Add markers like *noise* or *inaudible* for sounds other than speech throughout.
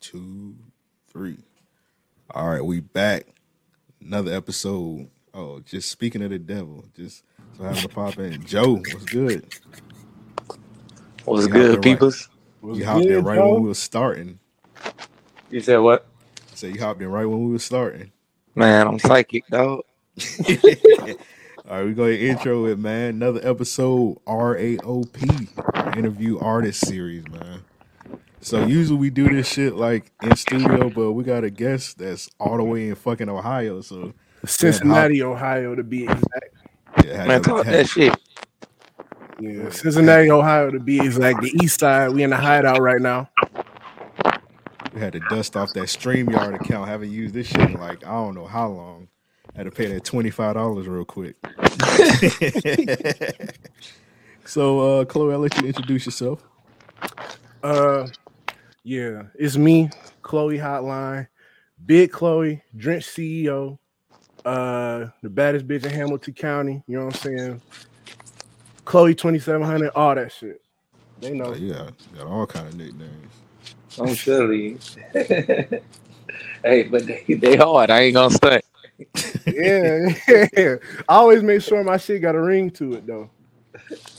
two, three. All right, we back. Another episode. Oh, just speaking of the devil, just so having to pop in. Joe, what's good? What's You good, hopped in right- peoples? You hopped in right when we were starting. You said what? So you hopped in right when we were starting. Man, I'm psychic, dog. *laughs* All right, we're going to intro it, man. Another episode, RAOP, Interview Artist Series, man. So usually we do this shit like in studio, but we got a guest that's all the way in fucking Ohio. So Cincinnati, Ohio, to be exact. yeah, Man, talk had- that shit. Yeah, Cincinnati, Ohio, to be exact. The east side. We in the hideout right now. we had to dust off that StreamYard account. Haven't used this shit in like I don't know how long. Had to pay that twenty five dollars real quick. *laughs* *laughs* so uh Chloe, I'll let you introduce yourself. Uh, yeah, it's me, Chloe Hotline, Big Chloe, Drench CEO, uh, the baddest bitch in Hamilton County. You know what I'm saying? Chloe twenty seven hundred, all that shit. They know. Oh, yeah, got all kind of nicknames. I'm silly. *laughs* hey, but they, they hard. I ain't gonna stunt. yeah, *laughs* yeah. I always make sure my shit got a ring to it though.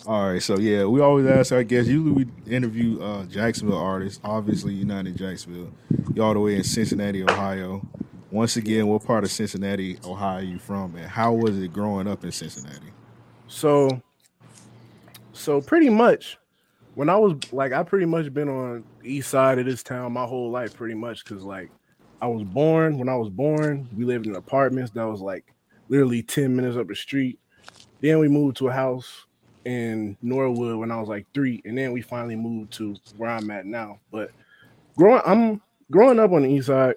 All right, so yeah, we always ask our guests. Usually, we interview uh, Jacksonville artists. Obviously, you're not in Jacksonville. You're all the way in Cincinnati, Ohio. Once again, what part of Cincinnati, Ohio, are you from, and how was it growing up in Cincinnati? So, so pretty much, when I was like, I pretty much been on east side of this town my whole life, pretty much, because like, I was born. When I was born, we lived in apartments that was like literally ten minutes up the street. Then we moved to a house in Norwood when I was like three, and then we finally moved to where I'm at now. But growing, I'm growing up on the east side.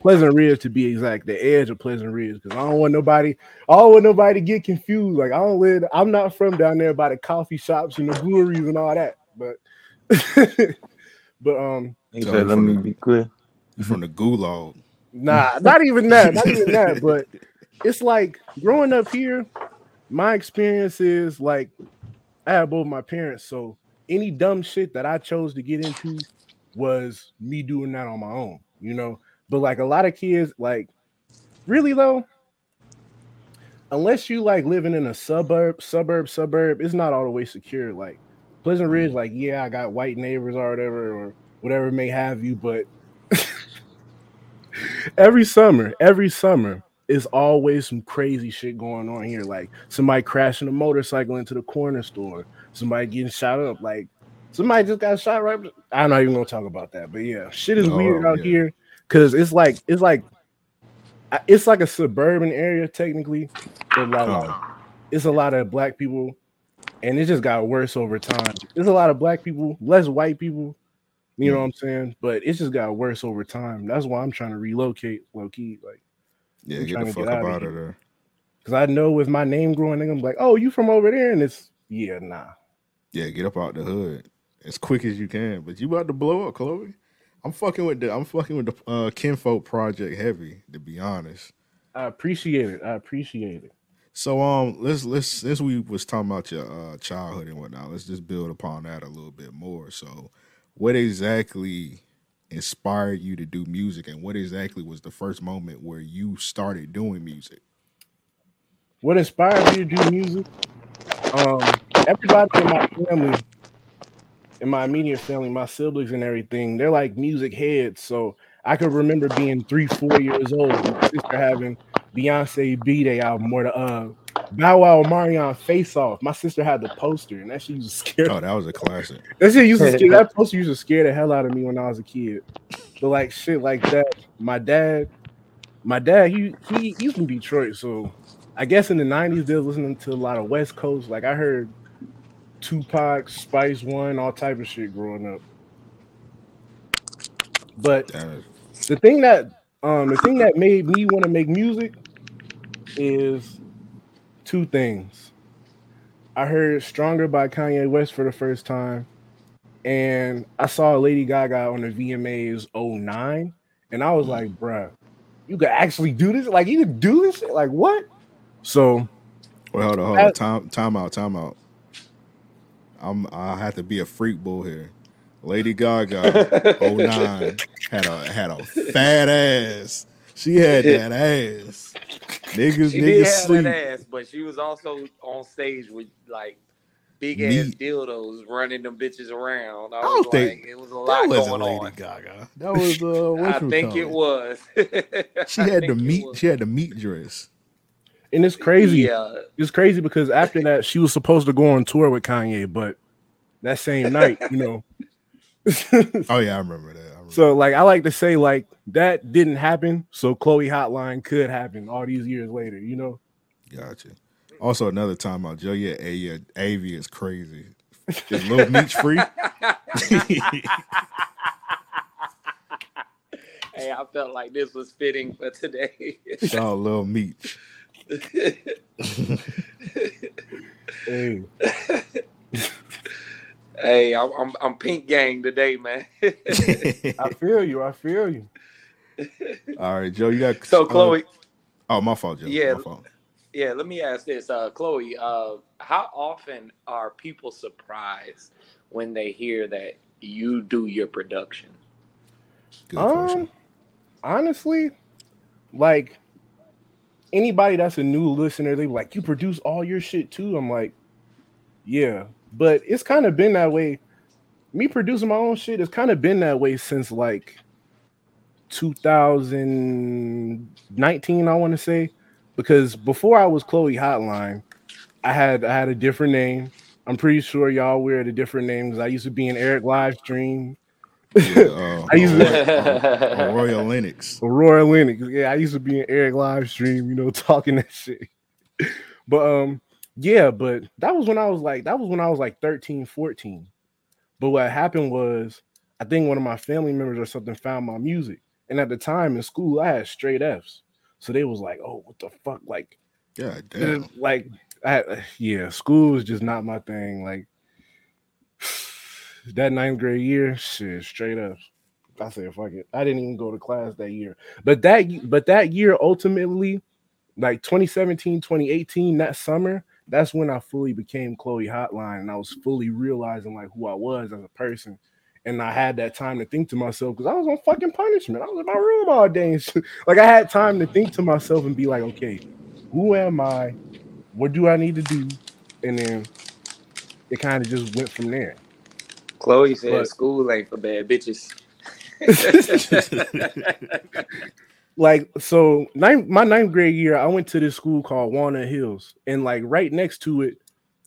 Pleasant Ridge to be exact, the edge of Pleasant Ridge, because I don't want nobody I don't want nobody to get confused. Like I don't live, I'm not from down there by the coffee shops and the breweries and all that. But *laughs* but um So let from me be clear. You from the Gulag? nah, not even that, not even that. But it's like growing up here, my experience is like I had both my parents, so any dumb shit that I chose to get into was me doing that on my own, you know. But like a lot of kids, like really though, unless you like living in a suburb, suburb, suburb, it's not all the way secure. Like Pleasant Ridge, like yeah, I got white neighbors or whatever, or whatever may have you, but *laughs* every summer, every summer is always some crazy shit going on here. Like somebody crashing a motorcycle into the corner store, somebody getting shot up, like somebody just got shot right. I'm not even gonna talk about that, but yeah, shit is Oh, weird out yeah. here because it's like it's like it's like a suburban area technically, but like Oh. it's a lot of black people, and it just got worse over time. There's a lot of black people, less white people. You know hmm. what I'm saying? But it just got worse over time. That's why I'm trying to relocate low key, like Yeah, I'm get the fuck get out of here. there. because I know with my name growing, they're gonna be like, "Oh, you from over there?" And it's yeah, nah. Yeah, get up out the hood as quick as you can. But you about to blow up, Chloe. I'm fucking with the I'm fucking with the uh, Kinnfolk project heavy, to be honest. I appreciate it. I appreciate it. So um, let's let's since we was talking about your uh, childhood and whatnot, let's just build upon that a little bit more. So, what exactly inspired you to do music, and what exactly was the first moment where you started doing music? What inspired me to do music? Um, everybody in my family, in my immediate family, my siblings and everything, they're like music heads. So I could remember being three, four years old, my sister having Beyonce B Day album or the uh Bow Wow Omarion Face Off. My sister had the poster, and that shit used to scare. Oh, that was a classic. *laughs* That shit used to scare. That poster used to scare the hell out of me when I was a kid. But like shit like that, my dad, my dad, he he he's from Detroit, so I guess in the '90s they was listening to a lot of West Coast. Like I heard Tupac, Spice One, all type of shit growing up. But Damn the thing that um the thing that made me want to make music is two things. I heard Stronger by Kanye West for the first time, and I saw Lady Gaga on the VMAs 09, and I was like, bruh, you could actually do this? Like, you could do this? shit? Like, what? So, Well, hold on, hold on. Time, time out, time out. I'm. I have to be a freak bull here. Lady Gaga, 09, had a had a fat ass. She had that *laughs* ass. Niggas, *laughs* She did niggas have sleep. that ass, but she was also on stage with like big ass Meat. dildos running them bitches around. I, I don't think- like, it was a That lot wasn't going Lady on. Gaga. That was uh, *laughs* what I think call it was. *laughs* She had the think meat. She had the meat dress. And it's crazy. Yeah, It's crazy because after that, she was supposed to go on tour with Kanye, but that same night, you know. Oh yeah, I remember that. I so like I like to say, like that didn't happen. So Chloe Hotline could happen all these years later, you know. Gotcha. Also, another time out, Joe, yeah, A- yeah, AV is crazy. Is Little Meat free? *laughs* hey, I felt like this was fitting for today. Shout out Little Meat. *laughs* Hey, *laughs* hey, I'm, I'm I'm pink gang today, man. *laughs* I feel you. I feel you. *laughs* All right, Joe, you got so uh, Chloe, oh, my fault, Joe. Yeah. my fault. yeah, let me ask this, uh, Chloe. Uh, how often are people surprised when they hear that you do your production? Good Um, question. honestly, like anybody that's a new listener, they like, "You produce all your shit too." I'm like, "Yeah," but it's kind of been that way. Me producing my own shit, it's kind of been that way since like 2019. I want to say because before I was Chloe Hotline, I had I had a different name. I'm pretty sure y'all of the different names. I used to be in Eric Livestream, Yeah, *laughs* uh, I used to uh, Royal Linux. Aurora Linux. Yeah, I used to be in Eric live stream, you know, *laughs* talking that shit. But um, yeah, but that was when I was like, that was when I was like 13, 14. But what happened was I think one of my family members or something found my music. And at the time in school, I had straight F's. So they was like, oh, what the fuck? Like, God damn. like I uh, yeah, school was just not my thing. Like *sighs* that ninth grade year, shit, straight up. I said, fuck it. I didn't even go to class that year. But that but that year ultimately, like 2017, 2018, that summer, that's when I fully became Chloe Hotline and I was fully realizing like who I was as a person. And I had that time to think to myself because I was on fucking punishment. I was in my room all day. And. *laughs* Like I had time to think to myself and be like, okay, who am I? What do I need to do? And then it kind of just went from there. Chloe said But- school ain't for bad bitches. *laughs* *laughs* like so ninth, my ninth grade year i went to this school called walnut hills and like right next to it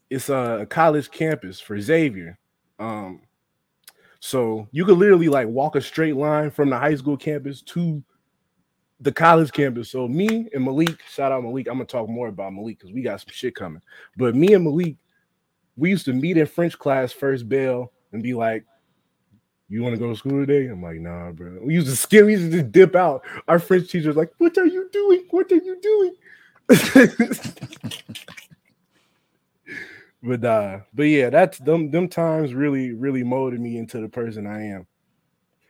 it's a college campus for xavier. Um so you could literally like walk a straight line from the high school campus to the college campus. So me and malik shout out malik i'm gonna talk more about malik because we got some shit coming. But me and malik we used to meet in french class first bell and be like you want to go to school today? I'm like, nah, bro. We used to skip, we used to just dip out. Our French teacher's like, what are you doing? What are you doing? *laughs* but uh, but yeah, that's them them times really, really molded me into the person I am.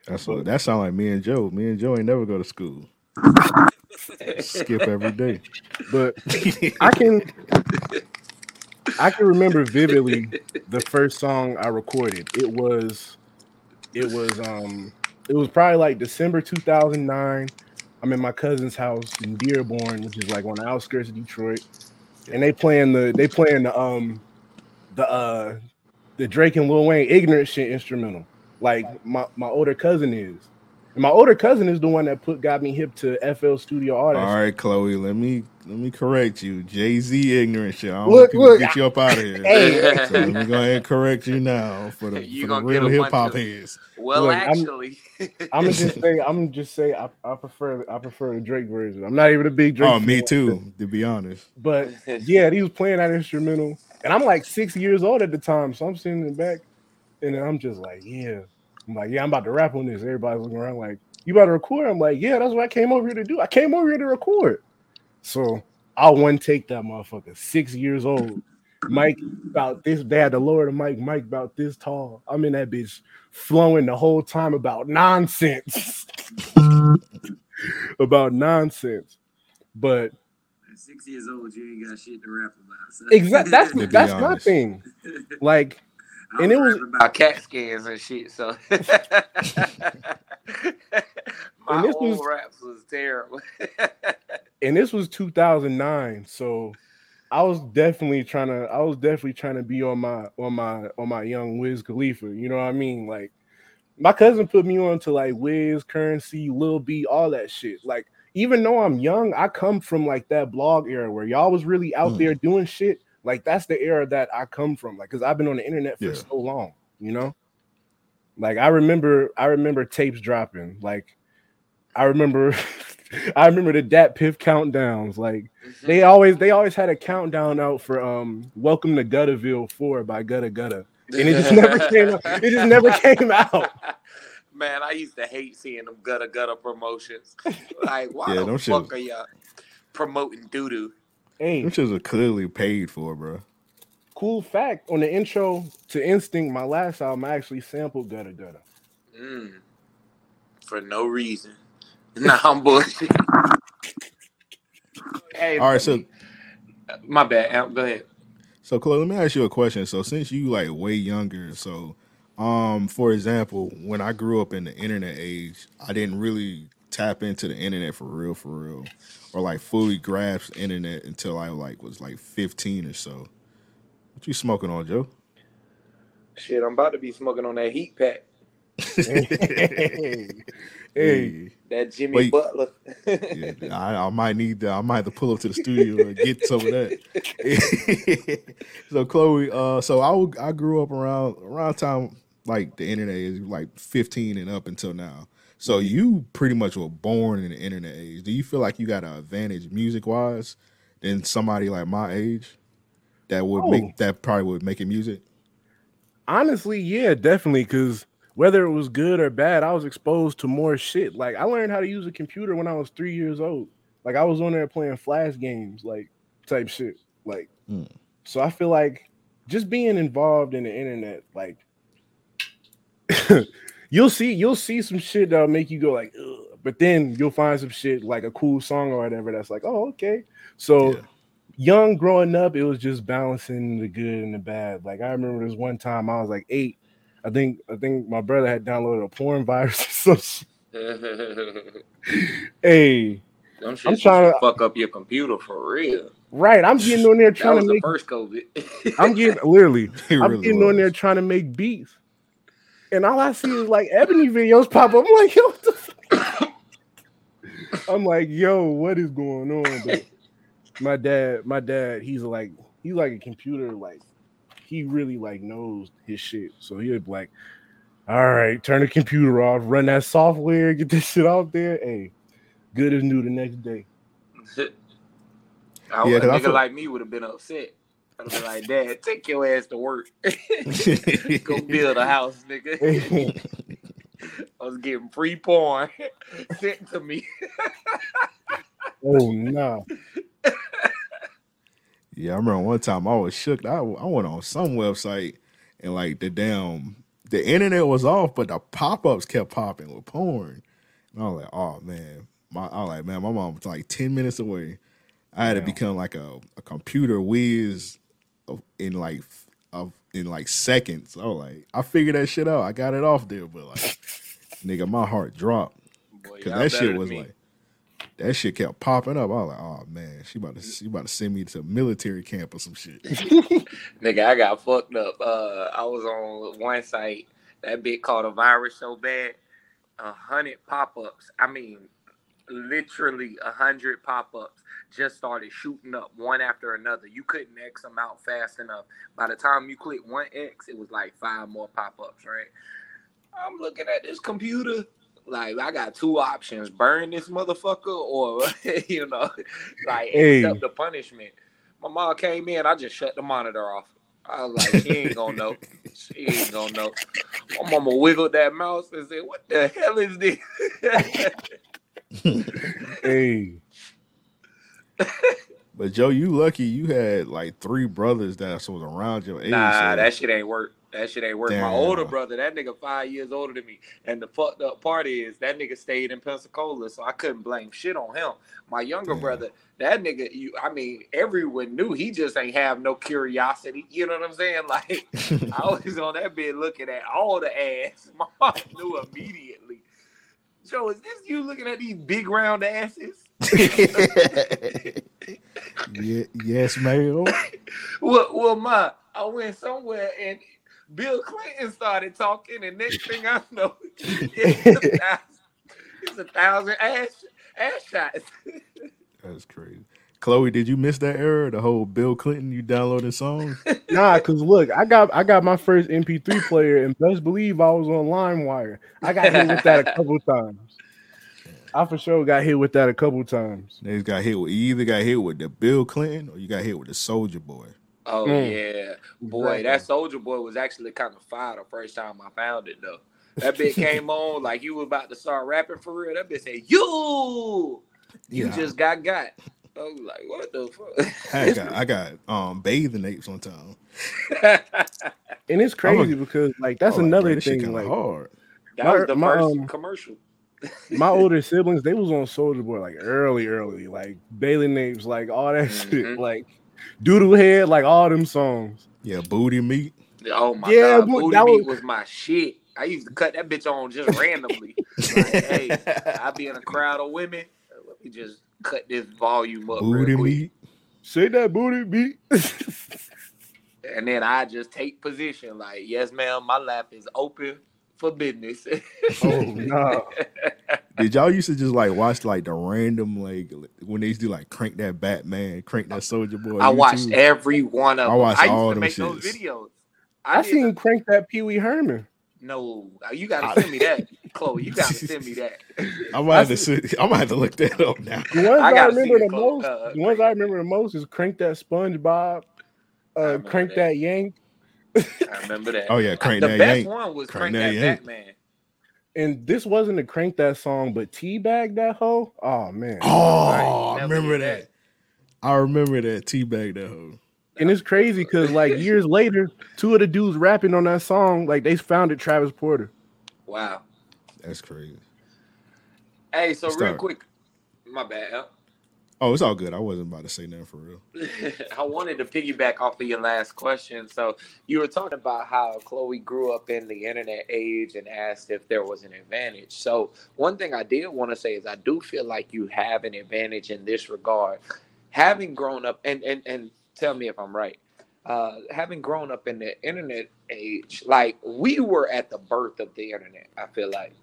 That's what that sound like me and Joe. Me and Joe ain't never go to school. Skip every day. But *laughs* I can I can remember vividly the first song I recorded. It was it was um it was probably like December 2009. I'm in my cousin's house in Dearborn, which is like on the outskirts of Detroit. And they playing the they playing the um the uh the Drake and Lil Wayne ignorant shit instrumental. Like my, my older cousin is. And my older cousin is the one that put got me hip to FL Studio All artists. right, Chloe. Let me let me correct you. Jay Z ignorant shit. I don't Look, want look, to get you up out of here. *laughs* Hey. So let me go ahead and correct you now for the, You for the real hip hop heads. well, Look, I'm- actually, *laughs* I'm gonna just say, I'm gonna just say, I, I prefer, I prefer the Drake version. I'm not even a big Drake. Oh, me too. To be honest, But yeah, he was playing that instrumental, and I'm like six years old at the time, so I'm sitting in the back, and I'm just like, yeah, I'm like, yeah, I'm about to rap on this. Everybody's looking around like, you about to record? I'm like, yeah, that's what I came over here to do. I came over here to record. So I one take that motherfucker, six years old. Mike about this. They had to lower the mic. Mike about this tall. I'm in that bitch flowing the whole time about nonsense. *laughs* about nonsense. But At six years old, you ain't got shit to rap about. So. exactly that's To that's my thing. Like And it was about cat scans and shit. So *laughs* *laughs* my And this old was- raps was terrible. *laughs* and this was 2009 so i was definitely trying to i was definitely trying to be on my on my on my young wiz khalifa you know what i mean like my cousin put me on to like wiz currency lil b all that shit like even though i'm young i come from like that blog era where y'all was really out Mm. there doing shit like that's the era that i come from like because i've been on the internet for Yeah. so long you know like i remember i remember tapes dropping like i remember *laughs* i remember the dat piff countdowns like they always they always had a countdown out for um welcome to guddaville 4 by gudda gudda and it just never *laughs* came out it just never came out Man, I used to hate seeing them Gudda Gudda promotions. Like, why Yeah, the fuck shits- are y'all promoting doo doo? Hey Them shits are clearly paid for, bro. cool fact on the intro to instinct my last album i actually sampled gudda gudda Mm. For no reason. *laughs* Nah, I'm bullshit. hey, All right, so my bad. Am, Go ahead. So Chloe, let me ask you a question. So since you like way younger, so um, for example, when I grew up in the internet age, I didn't really tap into the internet for real, for real, or like fully grasp the internet until I like was like fifteen or so. What you smoking on, Joe? Shit, I'm about to be smoking on that heat pack. *laughs* hey, hey. That Jimmy Wait. Butler. Yeah, I, I might need that. I might have to pull up to the studio and get some of that. *laughs* so Chloe, uh, so I I grew up around around time like the internet is like 15 and up until now. So you pretty much were born in the internet age. Do you feel like you got an advantage music wise than somebody like my age that would Oh. make that probably would make it music? Honestly, yeah, definitely. Because whether it was good or bad, I was exposed to more shit. Like I learned how to use a computer when I was three years old. Like I was on there playing flash games, like type shit. Like, Mm. so I feel like just being involved in the internet, like *laughs* you'll see, you'll see some shit that'll make you go like, Ugh. but then you'll find some shit like a cool song or whatever that's like, oh, okay. So Yeah. young growing up, it was just balancing the good and the bad. Like I remember this one time I was like eight. I think I think my brother had downloaded a porn *laughs* virus or some shit. *laughs* Hey, shits I'm trying to fuck up your computer for real. right. I'm getting on there trying was to the make first COVID. I'm getting *laughs* literally It I'm getting on there trying to make beats. And all I see is like ebony videos pop up. I'm like, yo, what the fuck? I'm like, yo, what is going on? But my dad, my dad, he's like, he's like a computer, like he really like knows his shit. So he'd be like, all right, turn the computer off, run that software, get this shit out there. Hey, good as new the next day. *laughs* I, Yeah, a nigga feel- like me would have been upset. I'd like, Dad, *laughs* take your ass to work. *laughs* Go build a house, nigga. *laughs* I was getting free porn sent to me. oh no. Yeah, I remember one time I was shook. I, I went on some website and like the damn the internet was off, but the pop ups kept popping with porn. And I was like, oh man, my I was like, man, my mom was like ten minutes away. I had to become like a, a computer whiz in like of in like seconds. I was like, I figured that shit out. I got it off there, but like, *laughs* nigga, my heart dropped because that shit was like that shit kept popping up. I was like, oh man, she about to she about to send me to military camp or some shit. *laughs* Nigga, I got fucked up. Uh, I was on one site. That bit called a virus so bad, a hundred pop-ups. I mean, literally a hundred pop-ups just started shooting up one after another. You couldn't X them out fast enough. By the time you click one X, it was like five more pop-ups. Right? I'm looking at this computer. Like I got two options: burn this motherfucker, or *laughs* you know, like Hey. accept the punishment. My mom came in, I just shut the monitor off. I was like, she ain't gonna know. She ain't gonna know. My mama wiggled that mouse and said, What the hell is this? *laughs* Hey. But Joe, you lucky you had like three brothers that was around your age. nah, so- that shit ain't work. That shit ain't work. My older brother, that nigga five years older than me. And the fucked up part is that nigga stayed in Pensacola, so I couldn't blame shit on him. My younger Damn. brother, that nigga, you I mean, everyone knew he just ain't have no curiosity. You know what I'm saying? *laughs* Like I *laughs* was on that bed looking at all the ass. *laughs* My mom knew immediately. Joe, is this you looking at these big round asses? Yeah, yes, ma'am. well, well, my I went somewhere and Bill Clinton started talking, and next thing I know, *laughs* it's a *laughs* thousand, it's a thousand ass ass shots. That's crazy. Chloe, did you miss that era? The whole Bill Clinton, you downloading songs? *laughs* nah, cause look, I got I got my first MP3 player, and best believe I was on LimeWire. I got hit with that a couple times. I for sure got hit with that a couple times. They got hit with you either got hit with the Bill Clinton or you got hit with the Soulja Boy. Oh mm. yeah, boy, that Soulja Boy was actually kind of fire the first time I found it though. That bit came *laughs* on like you was about to start rapping for real. That bit said, "You, you yeah. just got got." I was like, "What the fuck?" I *laughs* got, I got um bathing apes on time. *laughs* and it's crazy a, because like that's another like, thing. Like hard. That my, was the my, first um, commercial. My older siblings, they was on Soulja Boy like early, early, like Bailey Napes, like all that *laughs* mm-hmm. shit, like Doodle Head, like all them songs. Yeah, Booty Meat. Oh my yeah, god, Booty Meat was... was my shit. I used to cut that bitch on just randomly. *laughs* like, hey, I be in a crowd of women. Let me just cut this volume up. Booty meat. Say that booty meat. and then I just take position like, yes, ma'am, my lap is open for business. *laughs* oh no. Did y'all used to just like watch like the random like when they used to do like crank that Batman, crank that Soulja Boy? I watched every one of I watched them. I used to make shits. those videos. I, I seen crank that Pee Wee Herman. No, you gotta send me that, *laughs* Chloe. You gotta send me that. *laughs* I might have to. Sit, I might have to look that up now. The ones I, I remember the most. Uh, the ones I remember the most is crank that SpongeBob, uh, crank that. that Yank, I remember that. *laughs* Oh yeah, crank the that best yank. one was crank, crank that, that Batman. And this wasn't a crank that song, but teabag that hoe. Oh man. Oh, I remember that. that. I remember that teabag that hoe. And it's crazy because like years *laughs* later, two of the dudes rapping on that song, like they founded Travis Porter. Wow. That's crazy. Hey, so Start. real quick, my bad. Oh, it's all good. I wasn't about to say nothing for real. *laughs* I wanted to piggyback off of your last question. So you were talking about how Chloe grew up in the internet age and asked if there was an advantage. So one thing I did want to say is I do feel like you have an advantage in this regard. Having grown up and and, and tell me if I'm right. Uh, having grown up in the internet age, like we were at the birth of the internet, I feel like.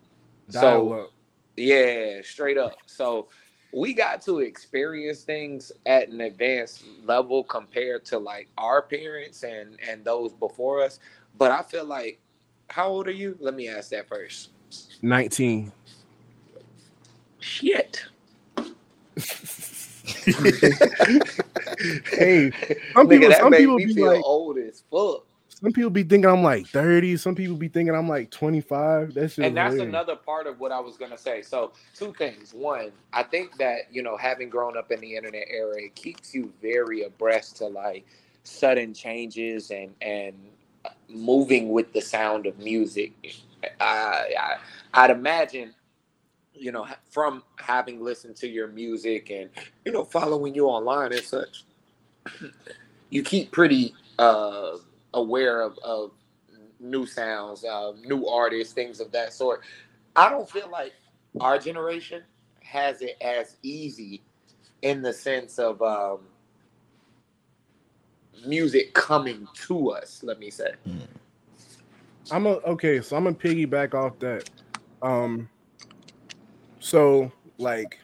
Dial So yeah, straight up. So we got to experience things at an advanced level compared to like our parents and and those before us. But i feel like how old are you? Let me ask that first. 19 shit. *laughs* Hey some people, some people be like old as fuck some people be thinking I'm like 30. Some people be thinking I'm like 25. That's and that's weird. another part of what I was gonna say. So two things. One, I think that you know, having grown up in the internet era, it keeps you very abreast to like sudden changes and and moving with the sound of music. I, I I'd imagine you know from having listened to your music and you know following you online and such you keep pretty uh aware of, of new sounds, uh, new artists, things of that sort. I don't feel like our generation has it as easy in the sense of um, music coming to us. Let me say. Hmm. I'm a okay, so I'm gonna piggyback off that. Um, so like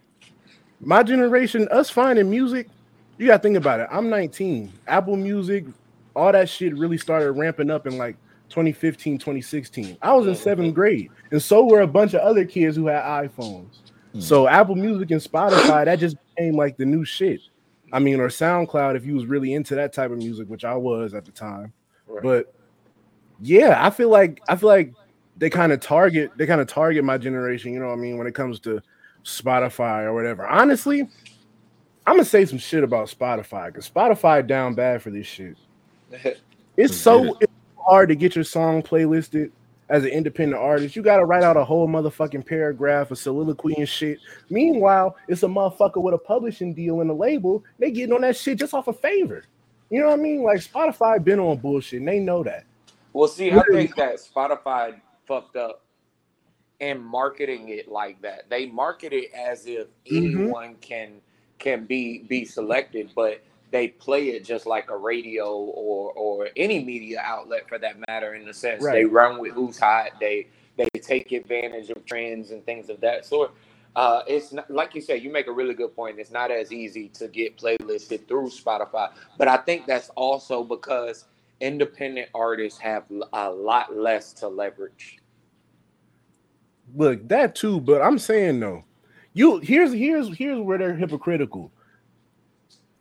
my generation, us finding music, you gotta think about it. I'm 19. Apple Music, all that shit really started ramping up in like 2015, 2016. I was in seventh grade, and so were a bunch of other kids who had iPhones. Hmm. So Apple Music and Spotify, that just became like the new shit. I mean, or SoundCloud if you was really into that type of music, which I was at the time. Right. But yeah, I feel like I feel like they kind of target they kind of target my generation. You know what I mean when it comes to Spotify or whatever. Honestly, I'm gonna say some shit about Spotify because Spotify down bad for this shit. It's so it's hard to get your song playlisted as an independent artist. You got to write out a whole motherfucking paragraph, a soliloquy and shit. Meanwhile, it's a motherfucker with a publishing deal and a label. They getting on that shit just off a favor. You know what I mean? Like Spotify been on bullshit. And they know that. Well, see, I think that Spotify fucked up in marketing it like that. They market it as if Mhm. anyone can can be be selected, but they play it just like a radio or or any media outlet for that matter. In the sense they run with who's hot. They they take advantage of trends and things of that sort. Uh, it's not, like you said. You make a really good point. It's not as easy to get playlisted through Spotify, but I think that's also because independent artists have a lot less to leverage. Look, that too, but I'm saying though, you here's here's here's where they're hypocritical.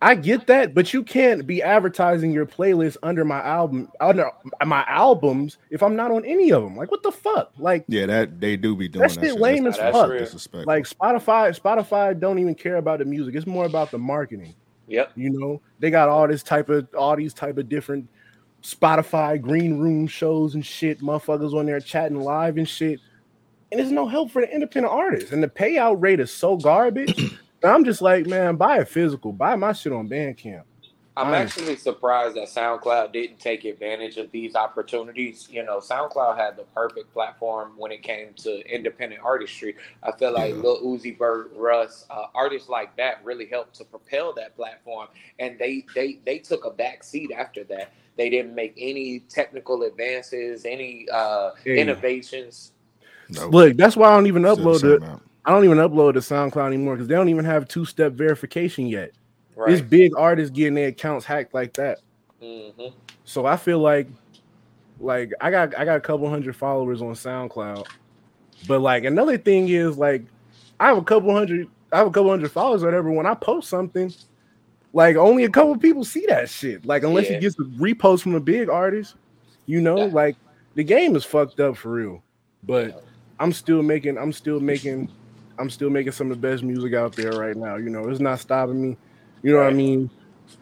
I get that, but you can't be advertising your playlist under my album under my albums if I'm not on any of them. Like, what the fuck? Like Yeah, that they do be doing that that. shit lame as That's fuck. real. Disrespectful. Like Spotify, Spotify don't even care about the music. It's more about the marketing. Yep. You know, they got all this type of all these type of different Spotify green room shows and shit. Motherfuckers on there chatting live and shit. And there's no help for the independent artists. And the payout rate is so garbage. And I'm just like, man, buy a physical, buy my shit on Bandcamp. I'm Nice. actually surprised that SoundCloud didn't take advantage of these opportunities. You know, SoundCloud had the perfect platform when it came to independent artistry. I feel like Yeah. Lil Uzi Vert, Russ, uh, artists like that really helped to propel that platform, and they they they took a back seat after that. They didn't make any technical advances, any uh, Yeah. innovations. No, Look, that's why I don't even upload it. amount. I don't even upload to SoundCloud anymore because they don't even have two-step verification yet. Right. It's big artists getting their accounts hacked like that. hmm So I feel like like I got I got a couple hundred followers on SoundCloud. But like another thing is like I have a couple hundred I have a couple hundred followers or whatever. When I post something, like only a couple people see that shit. Like unless Yeah. it gets a repost from a big artist, you know, Yeah. like the game is fucked up for real. But I'm still making I'm still making I'm still making some of the best music out there right now. You know, it's not stopping me. You know what I mean?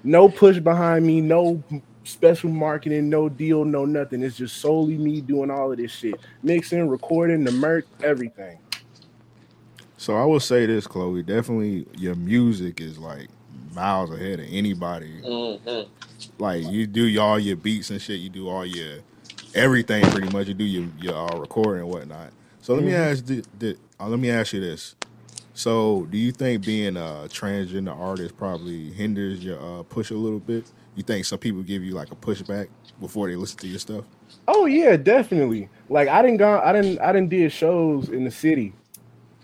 No push behind me, no special marketing, no deal, no nothing. It's just solely me doing all of this shit. Mixing, recording, the merch, everything. So I will say this, Chloe. Definitely, your music is like miles ahead of anybody. hmm Like you do all your beats and shit. You do all your everything pretty much. You do your your uh, recording and whatnot. So let me Mhm. ask the, the uh, let me ask you this. So do you think being a transgender artist probably hinders your uh, push a little bit? You think some people give you like a pushback before they listen to your stuff? Oh yeah, definitely. Like I didn't go, I didn't, I didn't did shows in the city,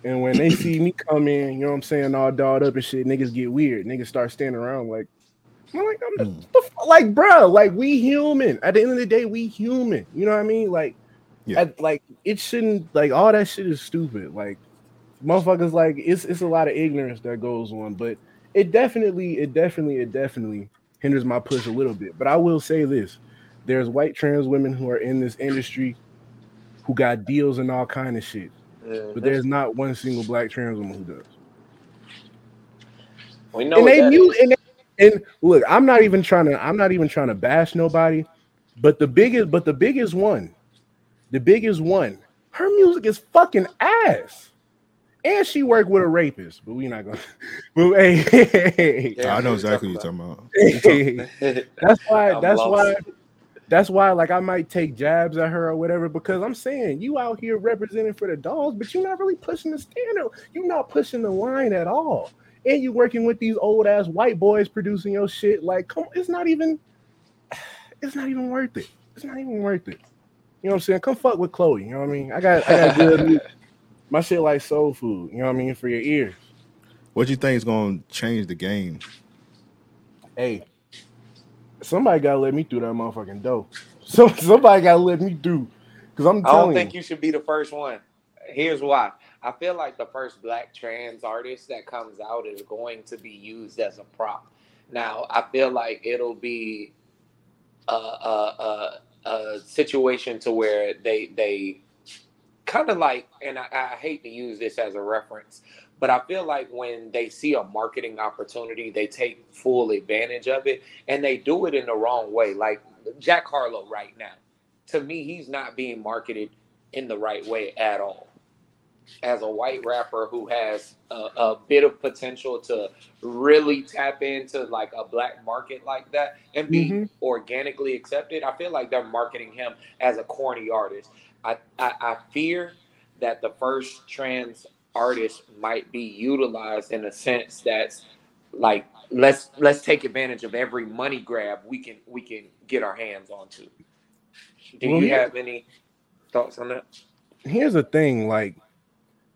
and when they see me come in, you know what I'm saying, all dolled up and shit, niggas get weird. Niggas start standing around like, I'm like, I'm the, Mm. the like, bro, like we human. At the end of the day, we human. You know what I mean? Like, Yeah. like it shouldn't like all that shit is stupid. Like, motherfuckers, like it's it's a lot of ignorance that goes on, but it definitely, it definitely, it definitely hinders my push a little bit. But I will say this: there's white trans women who are in this industry who got deals and all kind of shit, but there's not one single black trans woman who does. we know and they that knew, and, they- and look, I'm not even trying to, I'm not even trying to bash nobody, but the biggest, but the biggest one, the biggest one, her music is fucking ass. And she worked with a rapist, but we're not gonna. *laughs* But *laughs* hey, hey, hey, Yeah, I know exactly what you're talking about. hey, *laughs* that's why. I'm That's lost. why. That's why, like, I might take jabs at her or whatever because I'm saying you out here representing for the dogs, but you're not really pushing the standard. You're not pushing the line at all, and you're working with these old ass white boys producing your shit. Like, come, it's not even. *sighs* It's not even worth it. It's not even worth it. You know what I'm saying? Come fuck with Chloe. You know what I mean? I got, I got good. *laughs* My shit like soul food. You know what I mean for your ears. What you think is gonna change the game? hey, somebody gotta let me through that motherfucking door. *laughs* So somebody gotta let me through. Cause I'm I don't think you, you should be the first one. Here's why. I feel like the first black trans artist that comes out is going to be used as a prop. Now, I feel like it'll be a, a, a, a situation to where they they kind of like, and I, I hate to use this as a reference, but I feel like when they see a marketing opportunity, they take full advantage of it, and they do it in the wrong way. Like Jack Harlow right now to me, he's not being marketed in the right way at all. As a white rapper who has a, a bit of potential to really tap into like a black market like that and be Mhm. organically accepted, I feel like they're marketing him as a corny artist. I, I, I fear that the first trans artist might be utilized in a sense that's like let's let's take advantage of every money grab we can we can get our hands onto. Do Well, you have any thoughts on that? here's the thing like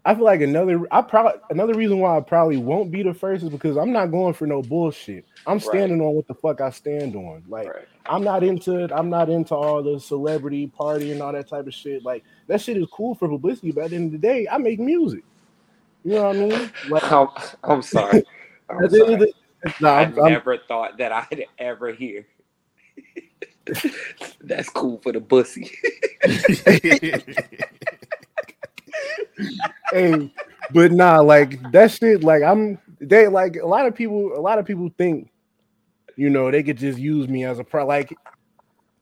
i feel like another i probably another reason why i probably won't be the first is because i'm not going for no bullshit i'm Right. standing on what the fuck i stand on like Right. i'm not into it i'm not into all the celebrity party and all that type of shit like that shit is cool for publicity but at the end of the day i make music you know what i mean like *laughs* I'm, I'm sorry. *laughs* I'm at the end of sorry. the nah, I I'm- I'm- never thought that I'd ever hear. *laughs* That's cool for the bussy. Hey, but nah, like that shit, like I'm they like a lot of people, a lot of people think, you know, they could just use me as a pro. Like,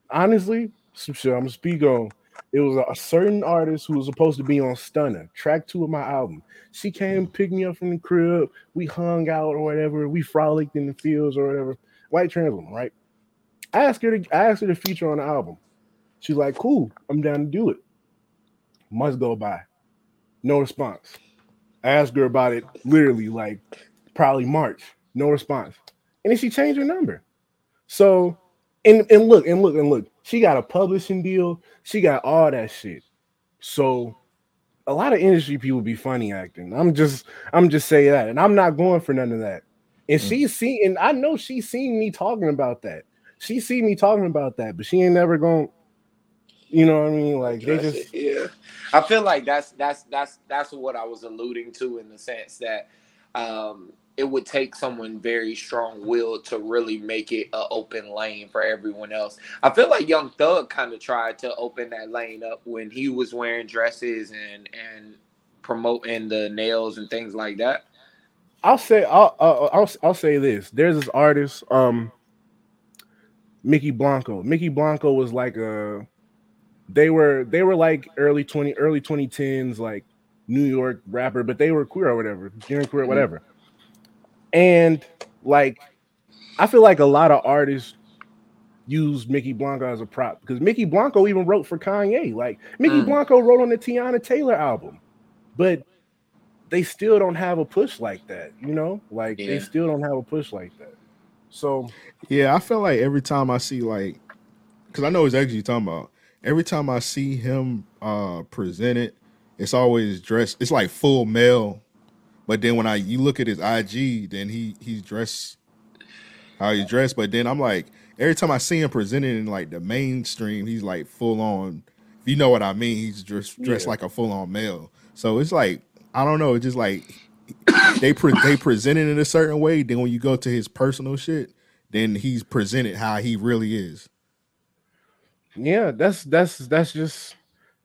honestly, some shit I'm gonna speak on. It was a, certain artist who was supposed to be on Stunner, track two of my album. She came, picked me up from the crib, we hung out or whatever, we frolicked in the fields or whatever. White trans woman, right? I asked her to I asked her to feature on the album. She's like, cool, I'm down to do it. Months go by. No response. I asked her about it literally like probably March. No response. And then she changed her number. So and and look and look and look. She got a publishing deal. She got all that shit. So a lot of industry people be funny acting. I'm just I'm just saying that. And I'm not going for none of that. And Mm. she's seen and I know she's seen me talking about that. She seen me talking about that, but she ain't never going you know what I mean? Like they just yeah. I feel like that's that's that's that's what I was alluding to in the sense that um it would take someone very strong willed to really make it an open lane for everyone else. I feel like Young Thug kind of tried to open that lane up when he was wearing dresses and and promoting the nails and things like that. I'll say I'll, I'll I'll I'll say this. There's this artist, um, Mykki Blanco. Mykki Blanco was like a, they were they were like early twenty early twenty tens like New York rapper, but they were queer or whatever, queer, queer, whatever. And like, I feel like a lot of artists use Mykki Blanco as a prop because Mykki Blanco even wrote for Kanye. Like Mykki Mm. Blanco wrote on the Teyana Taylor album, but they still don't have a push like that. You know, like they still don't have a push like that. So Yeah, I feel like every time I see like, because I know exactly what you're talking about. Every time I see him uh presented, it's always dressed. It's like full male, but then when I you look at his IG, then he he's dressed how he's dressed. But then I'm like, every time I see him presented in like the mainstream, he's like full on. If you know what I mean, he's dressed dressed Yeah. like a full on male. So it's like I don't know. It's just like they pre- they present it in a certain way. Then when you go to his personal shit, then he's presented how he really is. Yeah, that's that's that's just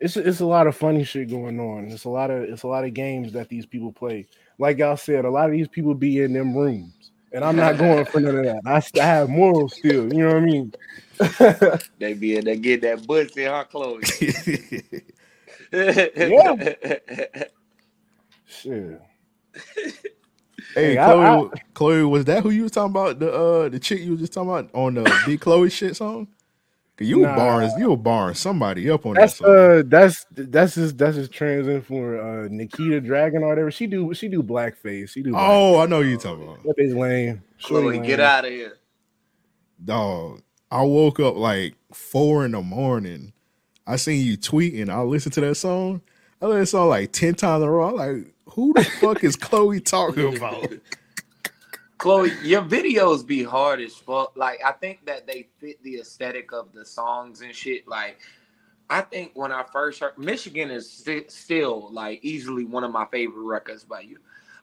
it's it's a lot of funny shit going on. It's a lot of it's a lot of games that these people play. Like y'all said, a lot of these people be in them rooms, and I'm not going for none of that. I, st- I have morals still. You know what I mean? *laughs* They be in there get that bussy, huh, Chloe? *laughs* *laughs* Shit. Hey, Hey, I- Chloe, Chloe, was that who you was talking about? The uh, the chick you was just talking about on the Big Chloe shit song? Cause you were Nah. barring, you were barring somebody up on That's that song. uh that's that's his that's just trans influence. Uh Nikita Dragun or whatever. She do she do blackface. She do oh, I know you talking about. That bitch lame. Chloe, lame. get out of here. Dog, I woke up like four in the morning. I seen you tweeting. I listened to that song. I listened to that song like ten times in a row. I'm like, who the fuck is Chloe talking *laughs* about? Chloe, your videos be hard as fuck. Like, I think that they fit the aesthetic of the songs and shit. Like, I think when I first heard Michigan is sti- still like easily one of my favorite records by you.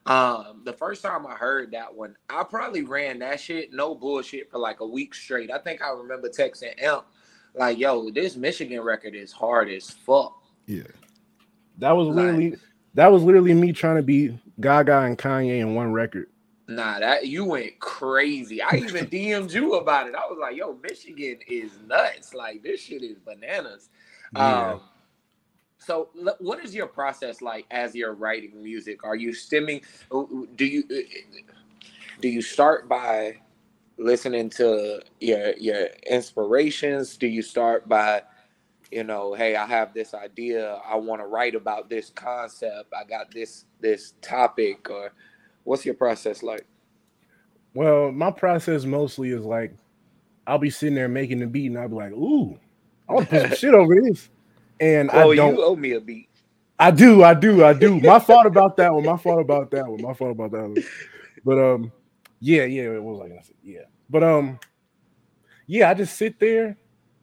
Um, the first time I heard that one, I probably ran that shit, no bullshit, for like a week straight. I think I remember texting Imp, like, yo, this Michigan record is hard as fuck. Yeah. That was Like- literally that was literally me trying to be Gaga and Kanye in one record. Nah, that you went crazy. I even *laughs* DM'd you about it. I was like, "Yo, Michigan is nuts. Like this shit is bananas." Yeah. Um, so, l- what is your process like as you're writing music? Are you stemming? Uh, uh, do you uh, do you start by listening to your your inspirations? Do you start by, you know, hey, I have this idea. I want to write about this concept. I got this this topic. Or what's your process like? Well, my process mostly is like I'll be sitting there making the beat and I'll be like, ooh, I want to put some *laughs* shit over this. And Oh, I don't you owe me a beat. I do, I do, I do. My fault about that one. My fault about that one. My fault about that one. But um, yeah, yeah, it was I gonna? Yeah. But um, yeah, I just sit there,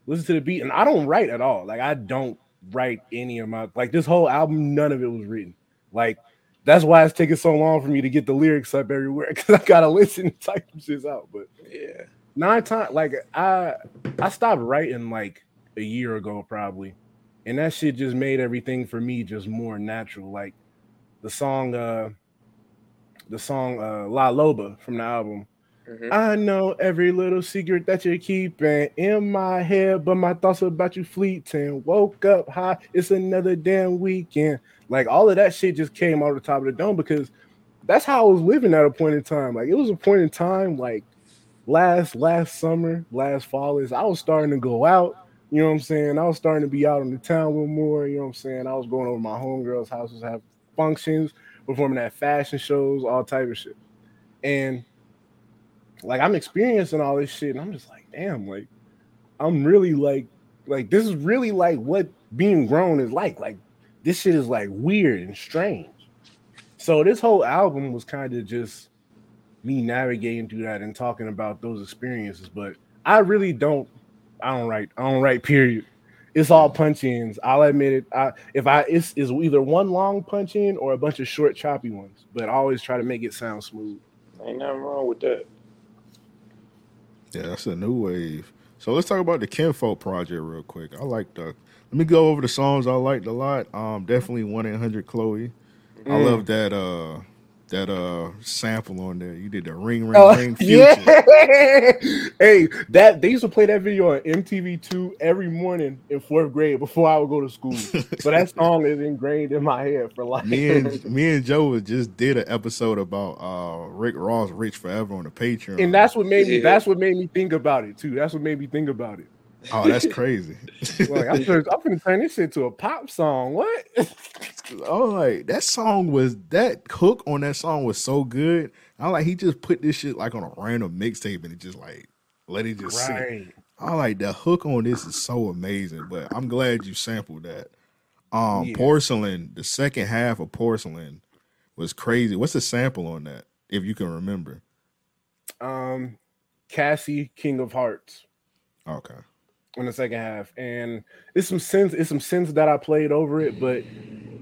listen to the beat, and I don't write at all. Like I don't write any of my like this whole album, none of it was written. Like that's why it's taking so long for me to get the lyrics up everywhere *laughs* because I gotta listen and type some shits out. But Yeah. nine times like I I stopped writing like a year ago probably. And that shit just made everything for me just more natural. Like the song uh the song uh La Loba from the album. Mhm. I know every little secret that you're keeping in my head, but my thoughts about you fleeting. Woke up high, it's another damn weekend. Like all of that shit just came out of the top of the dome because that's how I was living at a point in time. Like it was a point in time, like last last summer, last fall is I was starting to go out. You know what I'm saying? I was starting to be out in the town a little more. You know what I'm saying? I was going over my homegirls' houses, have functions, performing at fashion shows, all type of shit. And like I'm experiencing all this shit, and I'm just like, damn, like I'm really like, like this is really like what being grown is like. Like this shit is like weird and strange. So this whole album was kind of just me navigating through that and talking about those experiences. But I really don't, I don't write, I don't write. Period. It's all punch ins. I'll admit it. I if I it's is either one long punch in or a bunch of short choppy ones. But I always try to make it sound smooth. Ain't nothing wrong with that. Yeah, that's a new wave. So let's talk about the Kinnfolk project real quick. I like the. Let me go over the songs I liked a lot. Um, definitely one eight hundred Chloe. I Mm. love that uh that uh sample on there. You did the ring ring Oh, ring *laughs* future. yeah. *laughs* hey, that they used to play that video on MTV2 every morning in fourth grade before I would go to school. *laughs* so that song is ingrained in my head for life. me and me and Joe just did an episode about uh Rick Ross Rich Forever on the Patreon. and that's what made me Yeah. that's what made me think about it too. That's what made me think about it. Oh that's crazy. *laughs* Like I'm gonna, I'm gonna turn this shit to a pop song. What? *laughs* oh like that song was that hook on that song was so good. I like he just put this shit like on a random mixtape and it just like let it just sit. right. I like the hook on this is so amazing, but I'm glad you sampled that. Um, Yeah. porcelain, the second half of porcelain was crazy. What's the sample on that, if you can remember? Um Cassie, King of Hearts. Okay, in the second half, and it's some sins. It's some sins that I played over it, but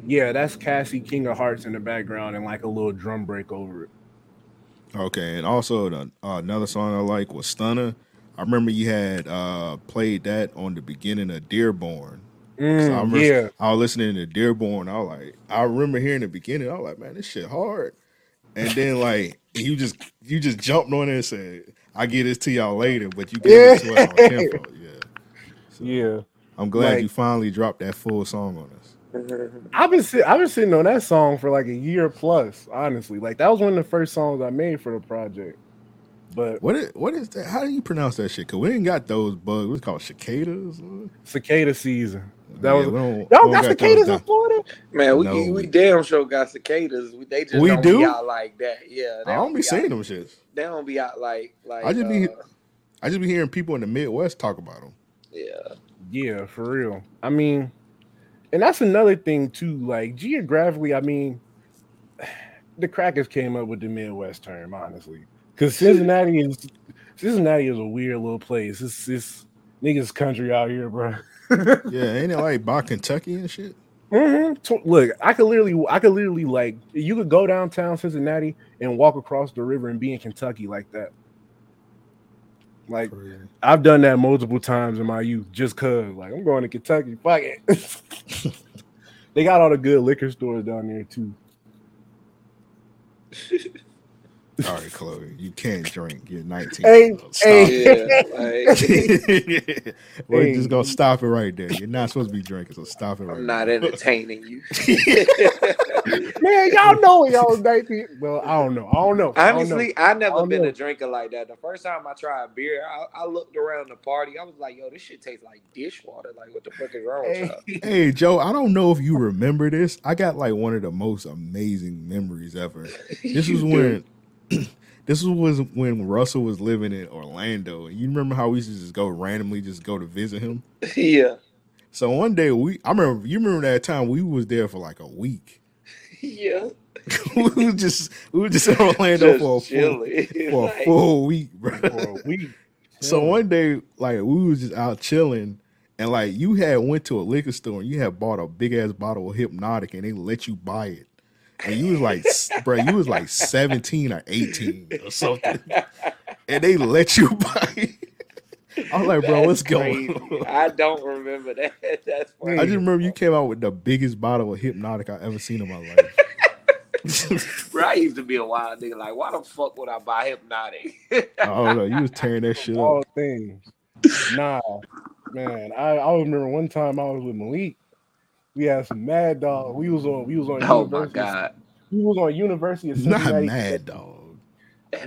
yeah, that's Cassie King of Hearts in the background and like a little drum break over it. okay, and also the, uh, another song I like was Stunner. I remember you had uh, played that on the beginning of Dearborn. So I Mm, remember yeah, I was listening to Dearborn. I was like, I remember hearing the beginning. I was like, man, this shit hard. And then *laughs* like you just you just jumped on it and said, I get this to y'all later, but you gave it to us on *laughs* Yeah. Kinnfolk. Yeah. I'm glad Like- you finally dropped that full song on us. *laughs* I've been sit- I've been sitting on that song for like a year plus. Honestly, like that was one of the first songs I made for the project. But What is, what is that? How do you pronounce that shit? Cause we ain't got those bugs. What's called cicadas. cicada season. That Yeah, was we don't- we y'all don't got cicadas in. Florida. Man, we No. we damn sure got cicadas. We- They just We don't do? be out like that. Yeah, they I don't be out- seeing them shits. They don't be out like like. I just be- uh, I just be hearing people in the Midwest talk about them. Yeah. Yeah, for real. I mean, and that's another thing too. Like geographically, I mean, *sighs* the crackers came up with the Midwest term, honestly, because Cincinnati is Cincinnati is a weird little place. It's it's niggas country out here, bro. *laughs* Yeah, ain't it like by Kentucky and shit? Mhm. Look, I could literally, I could literally like, you could go downtown Cincinnati and walk across the river and be in Kentucky like that. Like I've done that multiple times in my youth, just cause like I'm going to Kentucky. Fuck it. *laughs* they got all the good liquor stores down there too. *laughs* All right, Chloe, you can't drink. You're 19. Hey, Stop. hey. Yeah, like, *laughs* We're Hey. just gonna stop it right there. You're not supposed to be drinking, so stop it right I'm not there. entertaining you. *laughs* Man, y'all know y'all was 19. Well, I don't know. I don't know. I don't know. Honestly, I never don't been know. a drinker like that. The first time I tried beer, I, I looked around the party. I was like, "Yo, this shit tastes like dishwater. Like, what the fuck is wrong with y'all?" Hey. *laughs* Hey Joe, I don't know if you remember this. I got like one of the most amazing memories ever. This was You when *clears throat* this was when Russell was living in Orlando. And you remember how we used to just go randomly just go to visit him? yeah, So one day we I remember you remember that time we was there for like a week. yeah. *laughs* we was just we was just in Orlando Just for a full, chilling. *laughs* for a Like, full week, bro. For a week. *laughs* So one day, like we was just out chilling, and like you had went to a liquor store and you had bought a big ass bottle of hypnotic, and they let you buy it, and you was like, s- bro, you was like seventeen or eighteen or *laughs* something, and they let you *laughs* buy it. I was like, bro, that's what's going on? I don't remember that. *laughs* That's funny. I just remember you came out with the biggest bottle of hypnotic I ever seen in my life. Bro, I used to be a wild nigga. Like, why the fuck would I buy hypnotic? I don't. You was tearing that shit up. all things. Nah, man. I, I remember one time I was with Malik. We had some mad dog. We was on we was on oh my University. god. We was on University of Not mad dog.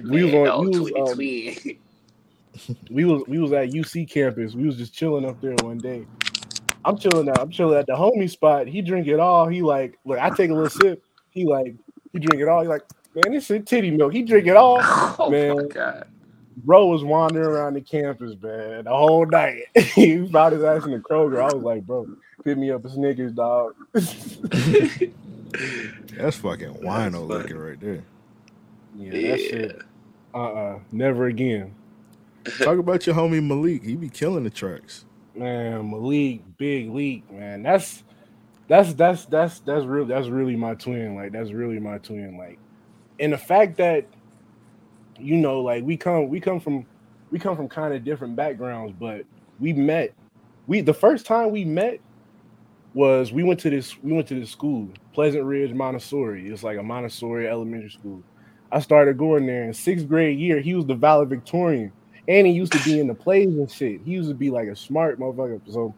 We was on- no, we was, um. *laughs* We was we was at UC campus. We was just chilling up there one day. I'm chilling out. I'm chilling at the homie spot. He drink it all. He like, look, I take a little sip. He like, he drink it all. He like, man, this is titty milk. He drink it all. *laughs* Oh my man. god. Bro was wandering around the campus, man, the whole night. *laughs* he found his ass in the Kroger. I was like, bro, pick me up a Snickers, dog. *laughs* That's fucking wino funny. looking right there. yeah, Yeah. that shit. Uh-uh, never again. Talk about your homie Malik. He be killing the tracks. Man, Malik, big leak, man. That's that's that's that's that's real that's really my twin. Like that's really my twin. Like, and the fact that you know, like we come we come from we come from kind of different backgrounds, but we met. We the first time we met was we went to this we went to this school, Pleasant Ridge Montessori. It's like a Montessori elementary school. I started going there in sixth grade year. He was the valedictorian, and he used to be in the plays and shit. He used to be like a smart motherfucker. So,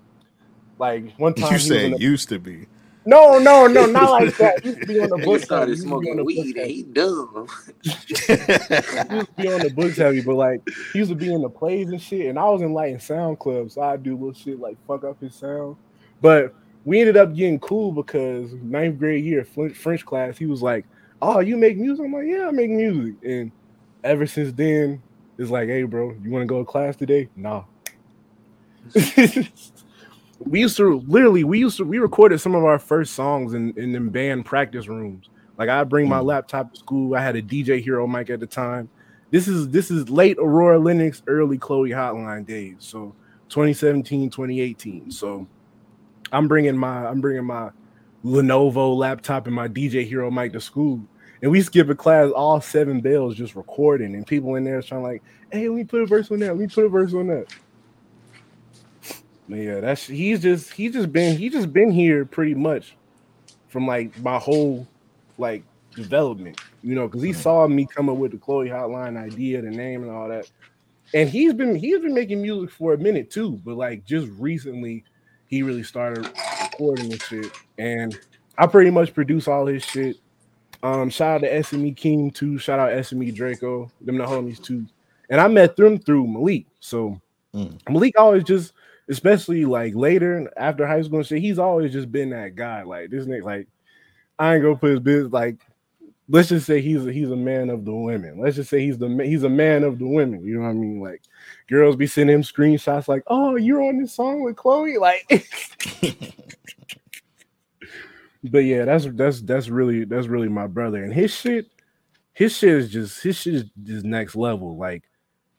like one time, You he was in said the- used to be. no, no, no, not like that. He used to be on the *laughs* He books. started heavy. He used to be on smoking weed books and he dumb. *laughs* he used to be on the books heavy, but like he used to be in the plays and shit. And I was in like in sound clubs, so I do little shit like fuck up his sound. But we ended up getting cool because ninth grade year French, class, he was like, "Oh, you make music?" I'm like, "Yeah, I make music." And ever since then, it's like, "Hey, bro, you want to go to class today?" Nah. *laughs* we used to literally we used to we recorded some of our first songs in in them band practice rooms. Like I bring my Mm. laptop to school. I had a DJ Hero mic at the time. This is this is late Aurora Linux, early Chloe Hotline days. So 2017, 2018. So I'm bringing my I'm bringing my Lenovo laptop and my DJ Hero mic to school. And we skip a class, all seven bells just recording, and people in there trying like, hey, let me put a verse on that, let me put a verse on that. But yeah, that's he's just he's just been he just been here pretty much from like my whole like development, you know, because he mm-hmm. saw me come up with the Chloe Hotline idea, the name, and all that. And he's been he's been making music for a minute too, but like just recently, he really started recording and shit. And I pretty much produce all his shit. Um, shout out to SME King too. Shout out SME Draco. Them the homies too. And I met them through Malik. So Mm. Malik always just, especially like later after high school and shit, he's always just been that guy. Like this nigga, like I ain't gonna put his business like. Let's just say he's a, he's a man of the women. Let's just say he's the he's a man of the women. You know what I mean? Like girls be sending him screenshots like, "Oh, you're on this song with Chloe." Like, *laughs* but yeah, that's that's that's really that's really my brother, and his shit, his shit is just his shit is just next level. Like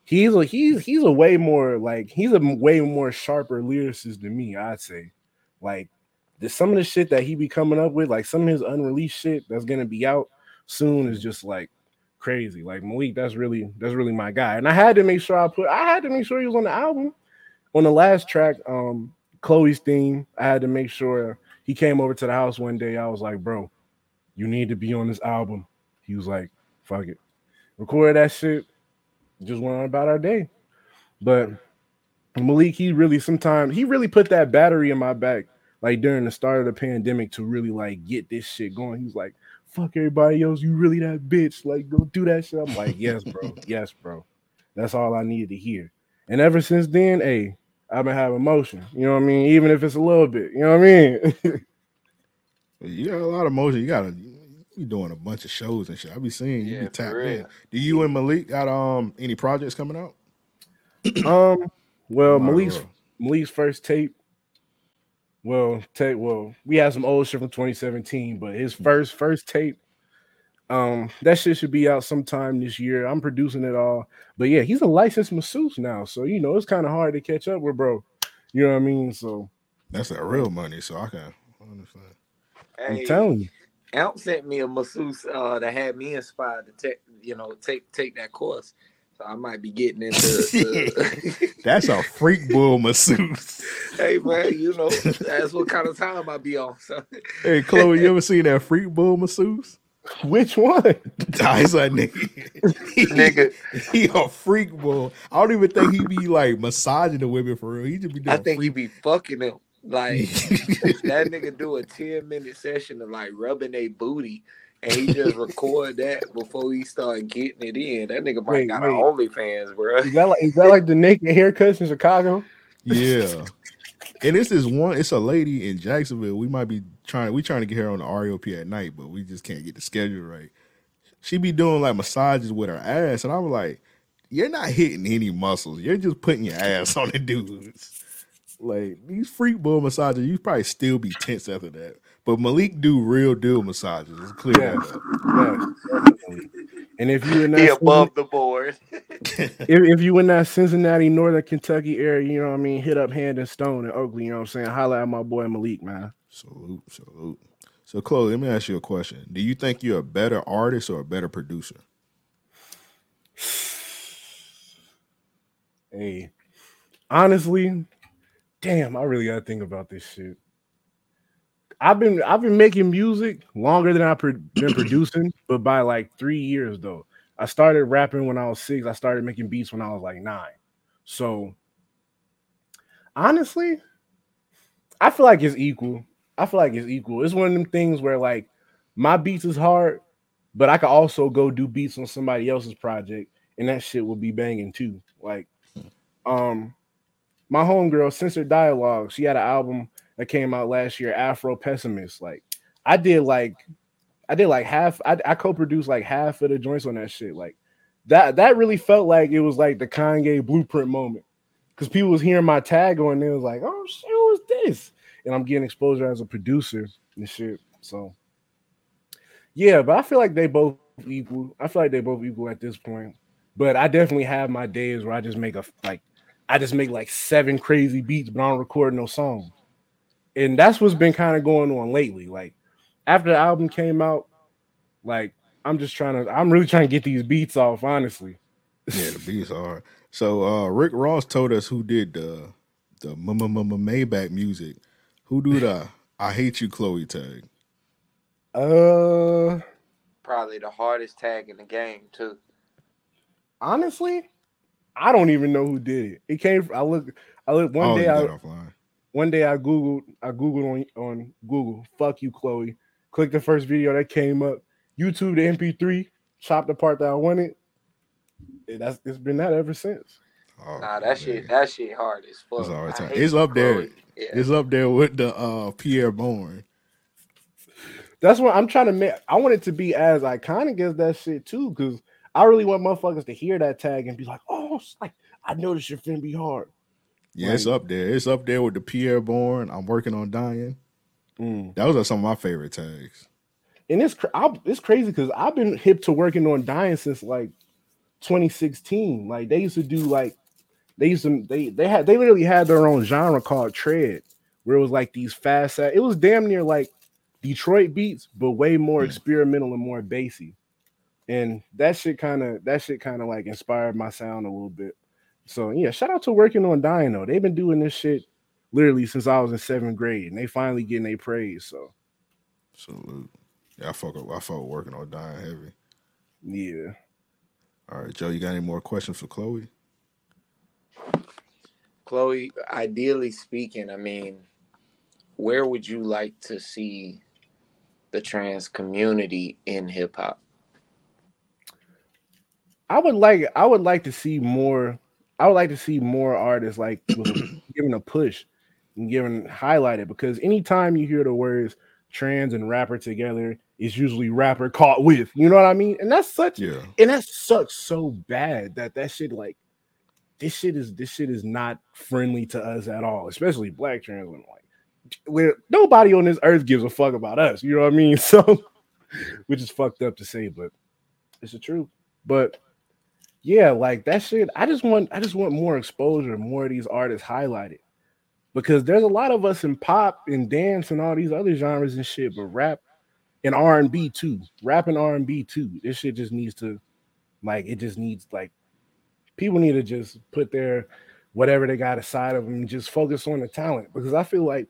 he's a he's he's a way more like he's a way more sharper lyricist than me. I'd say, like the some of the shit that he be coming up with, like some of his unreleased shit that's gonna be out soon, is just like crazy. Like Malik, that's really that's really my guy, and I had to make sure I put I had to make sure he was on the album. On the last track, um, Chloe's theme, I had to make sure he came over to the house one day. I was like, bro, you need to be on this album. He was like, fuck it. recorded that shit, just went on about our day. But Malik, he really sometimes he really put that battery in my back, like during the start of the pandemic, to really like get this shit going. He's like, "Fuck everybody else, you really that bitch? Like, go do that shit." I'm like, "Yes, bro, *laughs* yes, bro." That's all I needed to hear. And ever since then, hey, I've been having motion. You know what I mean? Even if it's a little bit. You know what I mean? *laughs* You got a lot of motion. You got to you doing a bunch of shows and shit. I be seeing you Yeah, be tapped in. Do you and Malik got um any projects coming out? um, well, Might as Malik's well. Malik's first tape. Well, tape. Well, we had some old shit from 2017, but his first first tape. Um, that shit should be out sometime this year. I'm producing it all, but yeah, he's a licensed masseuse now, so you know it's kind of hard to catch up with, bro. You know what I mean? So That's that real money, so I can understand. I'm telling you, Amp sent me a masseuse uh, that had me inspired to take, you know, take take that course. So I might be getting into. *laughs* the- *laughs* That's a freak bull masseuse. hey man, you know that's what kind of time I be on. So Hey Chloe, you ever seen that freak bull masseuse? which one? *laughs* That's a nigga. He- Nigga. he a freak bull. I don't even think he be like massaging the women for real. He just be doing I think he be fucking them. Like that nigga do a 10 minute session of like rubbing a booty and he just *laughs* record that before he start getting it in. That nigga might Wait, got wait. an OnlyFans, bro. Is that like is that like the naked haircuts in Chicago? Yeah. *laughs* And this is one, it's a lady in Jacksonville. We might be trying we trying to get her on the REOP at night, but we just can't get the schedule right. She be doing like massages with her ass, and I was like, You're not hitting any muscles. You're just putting your ass on the dudes. Like these freak bull massages, you probably still be tense after that. But Malik do real deal massages. It's clear Yeah. Yes. And if you in He that above the board. *laughs* if, if you in that Cincinnati, Northern Kentucky area, you know what I mean, hit up Hand and Stone in Oakley, you know what I'm saying? Holla at my boy Malik, man. Salute, salute. So Chloe, let me ask you a question. Do you think you're a better artist or a better producer? *sighs* Hey, honestly, damn, I really gotta think about this shit. I've been I've been making music longer than I've pro- been *clears throat* producing, but by like three years though. I started rapping when I was six. I started making beats when I was like nine. So honestly, I feel like it's equal. I feel like it's equal. It's one of them things where like my beats is hard, but I could also go do beats on somebody else's project, and that shit will be banging too. Like, um, my homegirl, Censored Dialogue, she had an album that came out last year, Afro Pessimist. Like, I did like, I did like half. I, I co-produced like half of the joints on that shit. Like, that that really felt like it was like the Kanye blueprint moment because people was hearing my tag on, and it was like, oh shit, what's this? And I'm getting exposure as a producer and shit. So, yeah, but I feel like they both equal. I feel like they both equal at this point. But I definitely have my days where I just make a like, I just make like seven crazy beats, but I don't record no songs. And that's what's been kind of going on lately. Like after the album came out, like I'm just trying to, I'm really trying to get these beats off, honestly. *laughs* Yeah, the beats are. So uh Rick Ross told us who did the the M- M- M- Maybach music. Who do the I hate you Chloe tag? Uh, Probably the hardest tag in the game too. honestly, I don't even know who did it. It came. From, I look. I look one oh, day. I, got it offline. One day I googled I googled on on Google, fuck you, Chloe. Click the first video that came up. YouTube the MP3, chopped the part that I wanted. And that's it's been that ever since. Oh, Nah, that man. shit, that shit hard as fuck. It's all right. I It's you, up there. Yeah. It's up there with the uh Pi'erre Bourne. That's what I'm trying to make. I want it to be as iconic as that shit too, because I really want motherfuckers to hear that tag and be like, oh, like I know this shit finna be hard. Yeah, it's up there. It's up there with the Pi'erre Bourne. I'm working on dying. Mm. Those are some of my favorite tags. And it's I, it's crazy because I've been hip to working on dying since like 2016. Like they used to do like they used to they they had they literally had their own genre called tread, where it was like these fast. It was damn near like Detroit beats, but way more Mm. experimental and more bassy. And that shit kind of that shit kind of like inspired my sound a little bit. So yeah, shout out to working on dying though. They've been doing this shit literally since I was in seventh grade, and they finally getting their praise. So Salute. Yeah, I fuck up. I fuck with working on dying heavy. yeah. All right, Joe, you got any more questions for Chloe? Chloe, ideally speaking, I mean, where would you like to see the trans community in hip hop? I would like I would like to see more. I would like to see more artists like *clears throat* given a push and given highlighted because anytime you hear the words trans and rapper together, it's usually rapper caught with. You know what I mean? And that's such Yeah. and that sucks so bad that that shit like this shit is this shit is not friendly to us at all, especially black trans women. Like, where nobody on this earth gives a fuck about us. You know what I mean? *laughs* So, which is fucked up to say, but it's the truth. But yeah, like that shit. I just want I just want more exposure, more of these artists highlighted. Because there's a lot of us in pop and dance and all these other genres and shit, but rap and R and B too. Rap and R and B too. This shit just needs to, like, it just needs like people need to just put their whatever they got aside of them and just focus on the talent. Because I feel like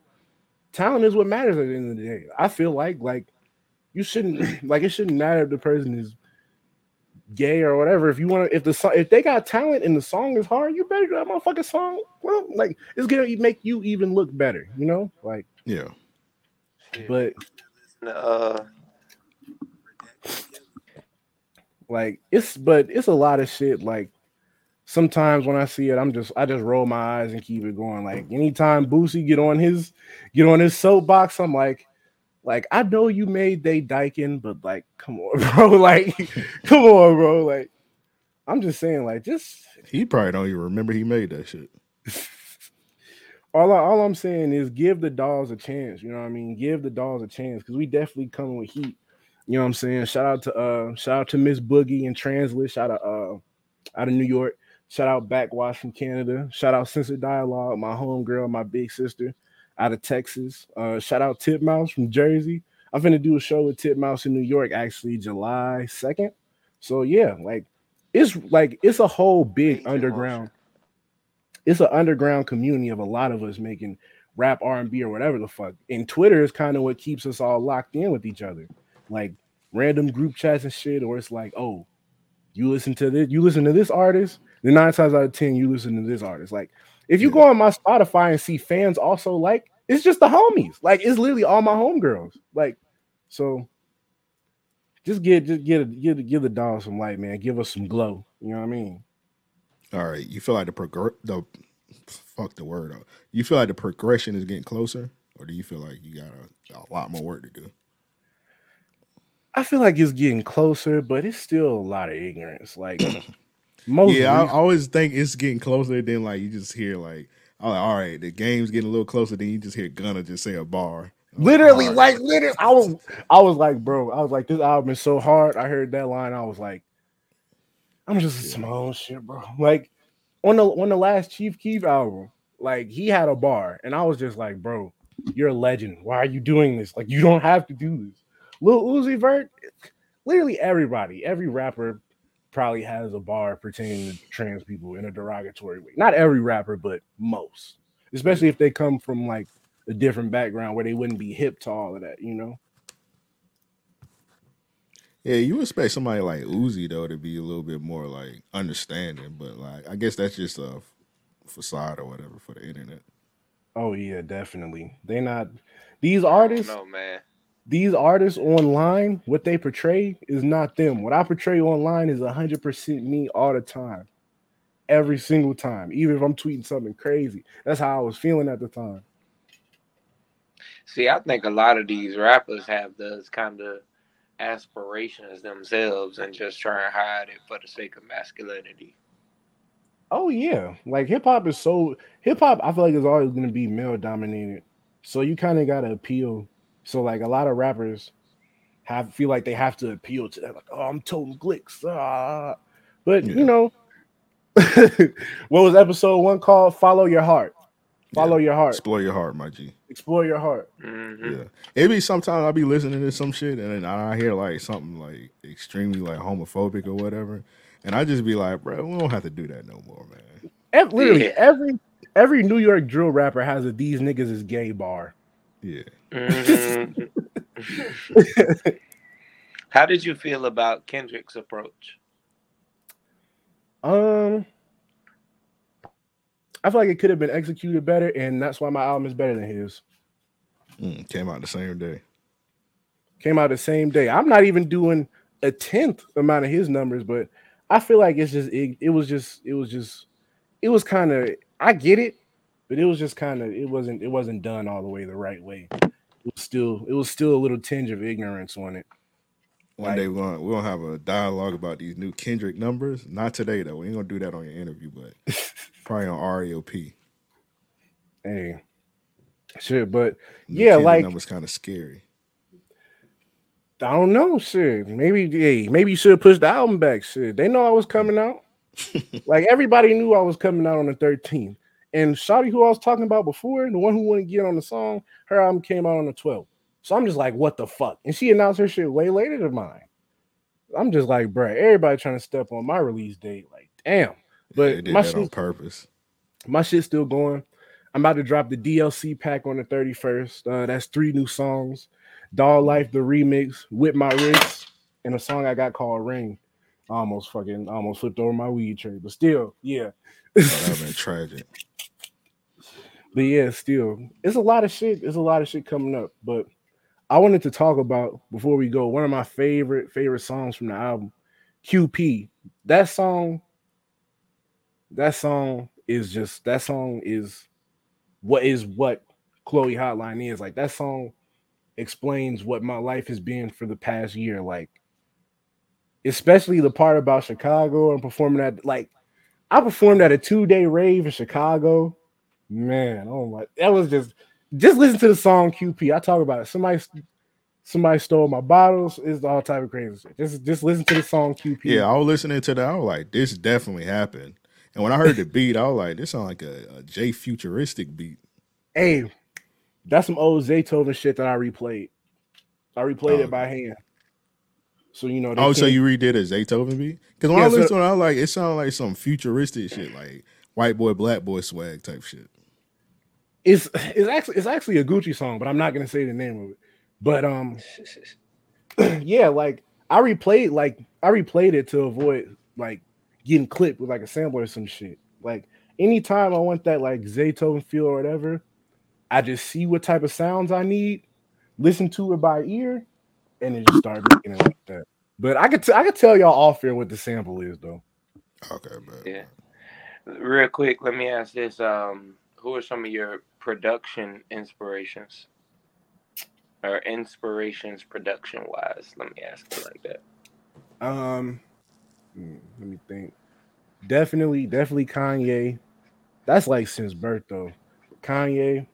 talent is what matters at the end of the day. I feel like like you shouldn't *clears throat* like it shouldn't matter if the person is gay or whatever. If you want to, if the song, if they got talent and the song is hard, you better do that motherfucking song. Well, like it's gonna make you even look better, you know. Like, Yeah. but Uh, like it's but it's a lot of shit. Like sometimes when I see it, I'm just I just roll my eyes and keep it going. Like anytime Boosie get on his get on his soapbox, I'm like. Like I know you made they Dyken, but like, come on, *laughs* bro. Like, come on, bro. Like, I'm just saying, like, just He probably don't even remember he made that shit. *laughs* all, I, all I'm saying is give the dolls a chance. You know what I mean? Give the dolls a chance because we definitely coming with heat. You know what I'm saying? Shout out to uh shout out to Miss Boogie and Translit. Shout out uh out of New York. Shout out Backxwash from Canada. Shout out Censored Dialogue, my homegirl, my big sister out of Texas. Uh shout out Tip Mouse from Jersey. I'm finna do a show with Tip Mouse in New York actually July 2nd. So yeah, like it's like it's a whole big underground it's an underground community of a lot of us making rap R&B or whatever the fuck. And Twitter is kind of what keeps us all locked in with each other. Like random group chats and shit, or it's like, oh, you listen to this, you listen to this artist, then nine times out of ten, you listen to this artist. Like if you go on my Spotify and see fans also like, it's just the homies. Like it's literally all my homegirls. Like, so just get just get give give the dog some light, man. Give us some glow. You know what I mean? All right. You feel like the progr the fuck the word out. You feel like the progression is getting closer, or do you feel like you got a, a lot more work to do? I feel like it's getting closer, but it's still a lot of ignorance. Like *clears throat* most yeah, I always think it's getting closer. Then like you just hear like, like, all right, the game's getting a little closer. Then you just hear Gunna just say a bar. Literally, like literally, I was, I was like, bro, I was like, this album is so hard. I heard that line, I was like, I'm just my own shit, bro. Like on the on the last Chief Keef album, like he had a bar, and I was just like, bro, you're a legend. Why are you doing this? Like you don't have to do this. Lil Uzi Vert, literally everybody, every rapper probably has a bar pertaining to trans people in a derogatory way. Not every rapper, but most, especially if they come from like a different background where they wouldn't be hip to all of that, you know? Yeah, you expect somebody like Uzi though to be a little bit more like understanding, but like I guess that's just a facade or whatever for the internet. Oh yeah, definitely. They not these artists, no man. These artists online, what they portray is not them. What I portray online is hundred percent me all the time. Every single time. Even if I'm tweeting something crazy. That's how I was feeling at the time. See, I think a lot of these rappers have those kind of aspirations themselves and just try and hide it for the sake of masculinity. Oh yeah, like hip hop is so hip hop. I feel like is always going to be male dominated, so you kind of got to appeal. So like a lot of rappers have feel like they have to appeal to that. Like, oh, I'm toting glicks, ah. but Yeah. you know, *laughs* what was episode one called? Follow your heart. Follow your heart. Explore your heart, my G. Explore your heart. Mhm. Yeah, it be sometimes I'll be listening to some shit and then I hear like something like extremely like homophobic or whatever, and I just be like, bro, we don't have to do that no more, man. Ev- literally Yeah. every every New York drill rapper has a these niggas is gay bar. Yeah, Mhm. How did you feel about Kendrick's approach? Um, I feel like it could have been executed better, and that's why my album is better than his. Mm, came out the same day. Came out the same day. I'm not even doing a tenth amount of his numbers, but I feel like it's just it, it was just it was just it was kind of I get it, but it was just kind of it wasn't it wasn't done all the way the right way. It was still it was still a little tinge of ignorance on it. One Like- day we're gonna we're gonna have a dialogue about these new Kendrick numbers. Not today though. We ain't gonna do that on your interview, but *laughs* probably on RAOP. Hey, shit, but New Yeah, Kendrick like- numbers kind of scary. I don't know. Shit, maybe hey, maybe you should have pushed the album back. Shit, they know I was coming out. *laughs* like everybody knew I was coming out on the 13th. And Shotty, who I was talking about before, the one who wouldn't get on the song, her album came out on the 12th. So I'm just like, what the fuck? And she announced her shit way later than mine. I'm just like, bruh, everybody trying to step on my release date. Like, damn. But did my that on purpose. my shit's still going. I'm about to drop the DLC pack on the 31st. Uh, that's three new songs. Dog Life, the remix, Whip My Wrist, and a song I got called Ring. I almost fucking almost flipped over my weed tray, but still, yeah. That been tragic. *laughs* But yeah, still, it's a lot of shit. It's a lot of shit coming up. But I wanted to talk about before we go one of my favorite favorite songs from the album, QP. That song, that song is just that song is what is what Chloe Hotline is like. That song explains what my life has been for the past year. Like, especially the part about Chicago and performing at like I performed at a two day rave in Chicago. Man, oh my, that was just just listen to the song QP. I talk about it. Somebody somebody stole my bottles. It's all type of crazy shit. Just just listen to the song QP. Yeah, I was listening to that. I was like, this definitely happened. And when I heard the beat, I was like, this sounds like a, a J futuristic beat. Hey, that's some old Zaytoven shit that I replayed. I replayed Oh, it by hand. So you know. Oh, so can't- you redid a Zaytoven beat? Because when Yeah, I so- listened to it, I was like, it sounded like some futuristic shit, like white boy, black boy swag type shit. It's it's actually it's actually a Gucci song, but I'm not gonna say the name of it. But um, *clears throat* yeah, like I replayed like I replayed it to avoid like getting clipped with like a sampler or some shit. Like anytime I want that like Zaytoven feel or whatever, I just see what type of sounds I need, listen to it by ear, and then just start making it like that. But I could t- I could tell y'all off here what the sample is though. Okay, but Yeah. Real quick, let me ask this: um, Who are some of your production inspirations, or inspirations production wise? Let me ask it like that. Um, hmm, let me think. Definitely, definitely Kanye. That's like since birth though. Kanye,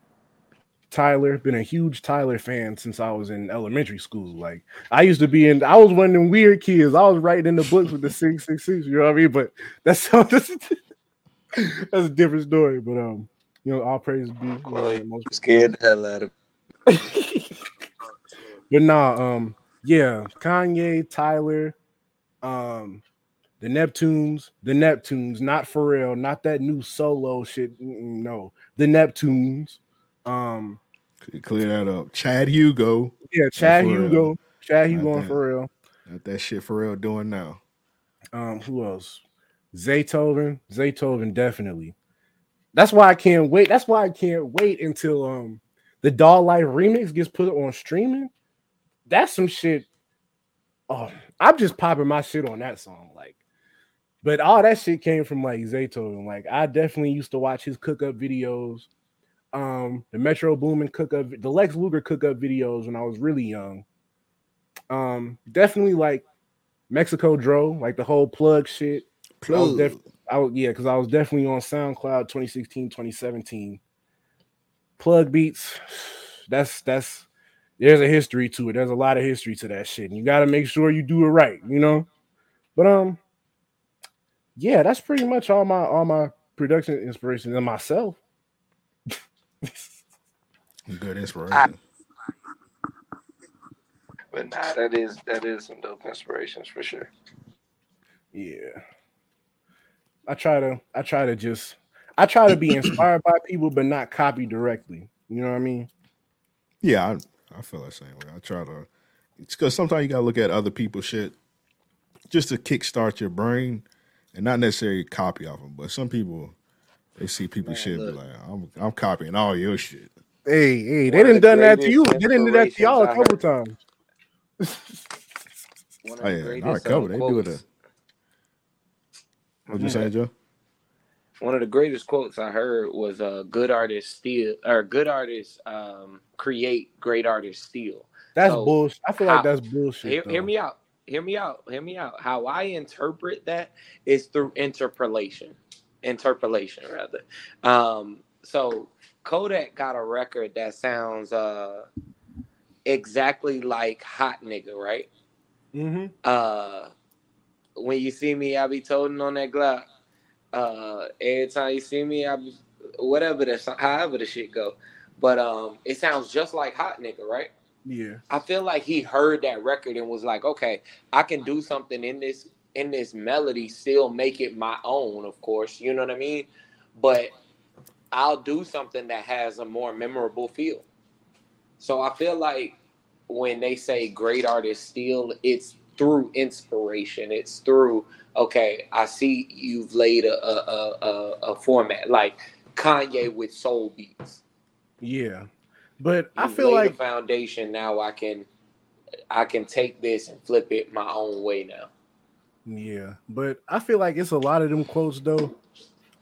Tyler. Been a huge Tyler fan since I was in elementary school. Like I used to be in. I was one of them weird kids. I was writing in the books with the six six six. You know what I mean? But that's that's, *laughs* that's a different story. But um, you know, all praise be. You know, most Scared the hell out of. *laughs* but nah, um, yeah, Kanye, Tyler, um, the Neptunes, the Neptunes, not Pharrell, not that new solo shit. No, the Neptunes. Um, clear that up. Chad Hugo, yeah, Chad Pharrell. Hugo, Chad Hugo Not and that. Pharrell. not that shit Pharrell doing now. Um, who else? Zaytoven, Zaytoven, definitely. That's why I can't wait. That's why I can't wait until um the Doll Life remix gets put on streaming. That's some shit. Oh, I'm just popping my shit on that song. Like, but all that shit came from like Zaytoven. Like, I definitely used to watch his cook up videos, um, the Metro Boomin cook up, the Lex Luger cook up videos when I was really young. Um, definitely like Mexikodro, like the whole plug shit. I was Plug. def- I was yeah, because I was definitely on SoundCloud 2016, 2017. Plug beats, that's that's there's a history to it. There's a lot of history to that shit. And you gotta make sure you do it right, you know. But um, yeah, that's pretty much all my all my production inspiration and myself. *laughs* Good inspiration. But nah, that is that is some dope inspirations for sure. Yeah. I try to I try to just I try to be *clears throat* inspired by people but not copy directly. You know what I mean? Yeah, I, I feel the same way. I try to. It's because sometimes you gotta look at other people's shit just to kickstart your brain, and not necessarily copy off them. but some people they see people Man, shit and be like, I'm I'm copying all your shit. Hey, hey, they One didn't the done that to you. They didn't do that to y'all a couple times. One of Oh yeah, not a couple. um, They do it. A, what you say, Joe? one of the greatest quotes I heard was uh good artists steal or good artists um create great artists steal. That's So, bullshit. I feel how- like that's bullshit. Hear, hear me out. Hear me out. Hear me out. How I interpret that is through interpolation. Interpolation rather. Um so Kodak got a record that sounds uh exactly like Hot Nigga, right? Mhm. uh when you see me, I be toting on that Glock. Uh every time you see me, I be whatever the however the shit go. But um it sounds just like Hot Nigga, right? Yeah. I feel like he heard that record and was like, okay, I can do something in this in this melody, still make it my own, of course. You know what I mean? But I'll do something that has a more memorable feel. So I feel like when they say great artists steal, it's through inspiration. It's through okay, I see you've laid a a, a, a, format like Kanye with soul beats. Yeah. But I You've feel like foundation. Now I can I can take this and flip it my own way now. Yeah, but I feel like it's a lot of them quotes though.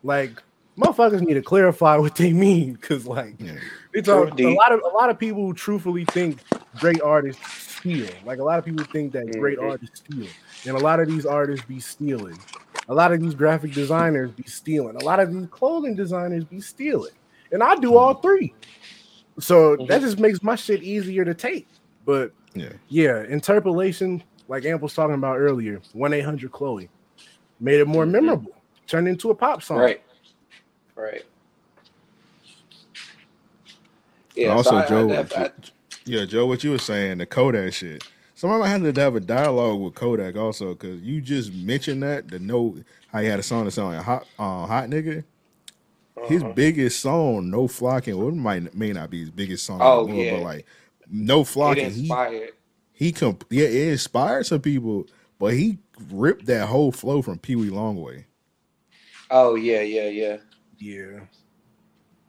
Like motherfuckers need to clarify what they mean because like Yeah. it's a, True, a D. lot of a lot of people who truthfully think great artists steal. Like a lot of people think that great Mhm. artists steal, and a lot of these artists be stealing. A lot of these graphic designers be stealing. A lot of these clothing designers be stealing, and I do all three. So that Mhm. just makes my shit easier to take. But Yeah. yeah, interpolation, like Amp was talking about earlier, 1 800 Chloe made it more Mhm. memorable, turned into a pop song. Right. Right. Yeah. also, so I- Joe, I- I- yeah, Joe, what you were saying, the Kodak shit. Somebody might have to have a dialogue with Kodak also, because you just mentioned that the know how he had a song that sounded like hot, uh, hot nigga. His uh-huh. biggest song, No Flocking, well, it might may not be his biggest song, Oh, world, yeah. but like No Flocking, he he comp- yeah, it inspired some people, but he ripped that whole flow from Peewee Longway, Oh yeah, yeah, yeah. Yeah.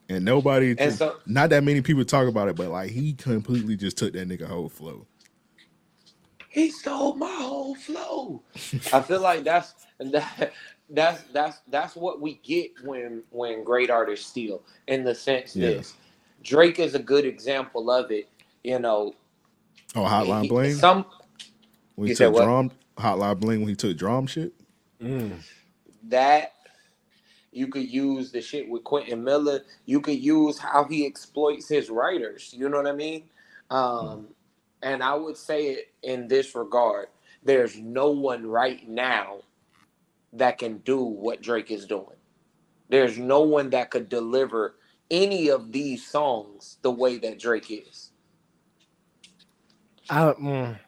and nobody, And so not that many people talk about it, but like he completely just took that nigga whole flow. he stole my whole flow. I feel like that's that that's that's that's what we get when when great artists steal. In the sense Yeah. this, Drake is a good example of it. You know, Oh, Hotline he- Bling some when he took what? D.R.A.M., Hotline Bling when he took D.R.A.M. shit. Mm. that you could use the shit with Quentin Miller. You could use how he exploits his writers. You know what I mean? Um, and I would say it in this regard: there's no one right now that can do what Drake is doing. There's no one that could deliver any of these songs the way that Drake is. I, mm,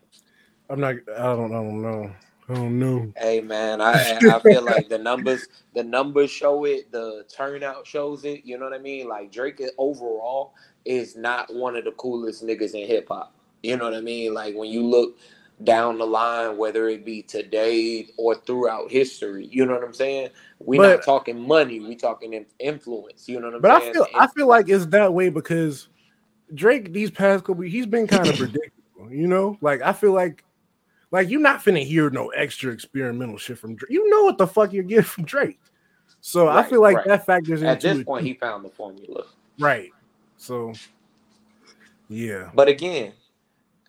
I'm not. I don't. I don't know. I don't know. Hey man, I I feel like the numbers the numbers show it, the turnout shows it. You know what I mean? Like Drake overall is not one of the coolest niggas in hip hop. You know what I mean? Like when you look down the line, whether it be today or throughout history, you know what I'm saying? We're But- not talking money, we talking influence. You know what I'm But I saying? feel. I And- feel like it's that way because Drake these past couple. He's been kind of *clears throat* predictable. You know, like I feel like. Like you're not finna hear no extra experimental shit from Drake. You know what the fuck you're getting from Drake. So I feel like right. that factors into at this point, he found the formula. right. So yeah, But again,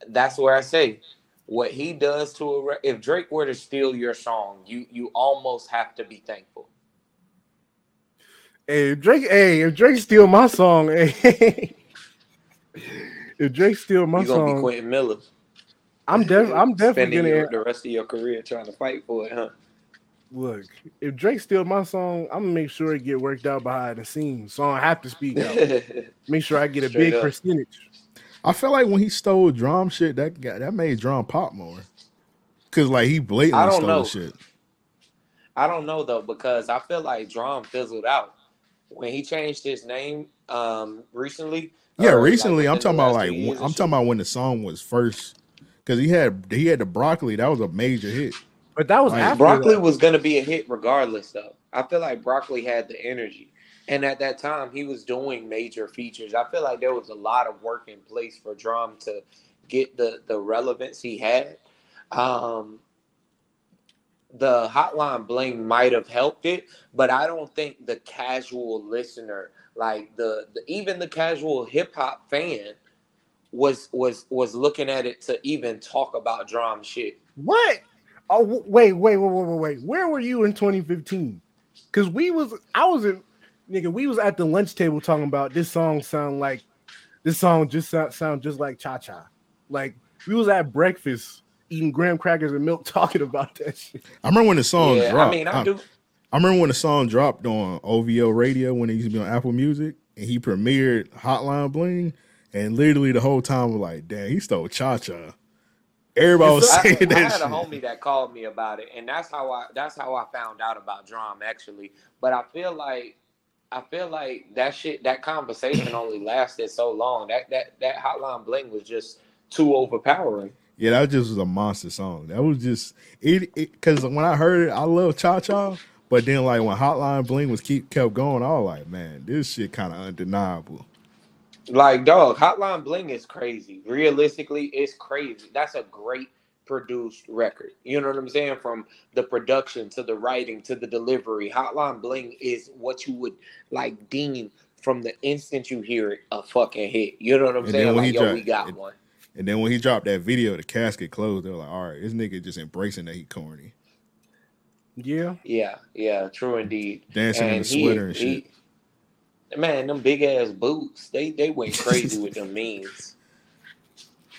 that's where I say what he does to a re- if Drake were to steal your song, you you almost have to be thankful. Hey, if Drake. Hey, if Drake steal my song, *laughs* hey, if Drake steal my song. You're gonna be Quentin Miller. I'm def- *laughs* I'm definitely spending gonna your, the rest of your career trying to fight for it, huh? look. If Drake steal my song, I'm gonna make sure it get worked out behind the scenes, so I don't have to speak out. *laughs* Make sure I get a Straight big up. percentage. I feel like when he stole D.R.A.M. shit, that got, that made D.R.A.M. pop more. Cause like he I blatantly don't stole know. shit. I don't know though because I feel like D.R.A.M. fizzled out when he changed his name um recently. Yeah, or, like, recently I'm talking about like two years when- and I'm shit. talking about when the song was first, because he had he had the broccoli that was a major hit. But that was Like, after Broccoli that. was gonna be a hit regardless, though. I feel like Broccoli had the energy, and at that time he was doing major features. I feel like there was a lot of work in place for D.R.A.M. to get the the relevance he had. Um, the Hotline Bling might have helped it, but I don't think the casual listener, like the, the even the casual hip hop fan, was was was looking at it to even talk about D.R.A.M. shit. What? Oh wait, wait, wait, wait, wait, wait. Where were you in 2015? Because we was, I was in, nigga. We was at the lunch table talking about this song. Sound like this song just sound, sound just like Cha Cha. Like we was at breakfast eating graham crackers and milk, *laughs* talking about that shit. I remember when the song yeah, dropped. I mean, I I, do. I remember when the song dropped on OVO radio when it used to be on Apple Music, and he premiered Hotline Bling, and literally the whole time we're like, "Damn, he stole Cha Cha." Everybody was saying I that I had shit. a homie that called me about it, and that's how I that's how I found out about D.R.A.M actually. But I feel like I feel like that shit that conversation only lasted so long. That that that Hotline Bling was just too overpowering. Yeah, that just was a monster song. That was just it because when I heard it, I love Cha Cha, but then like when Hotline Bling was keep kept going, I was like, man, this shit kind of undeniable. Like dog, Hotline Bling is crazy. Realistically, it's crazy. That's a great produced record. You know what I'm saying? From the production to the writing to the delivery, Hotline Bling is what you would like deem from the instant you hear it a fucking hit. You know what I'm And saying? then when Like he yo, dropped- we got it- one. And then when he dropped that video, the casket closed. They were like, all right, this nigga just embracing that he corny, Yeah, Yeah, yeah, true indeed. dancing in the he- sweater and shit. he- man, them big ass boots, they they went crazy with them *laughs* means.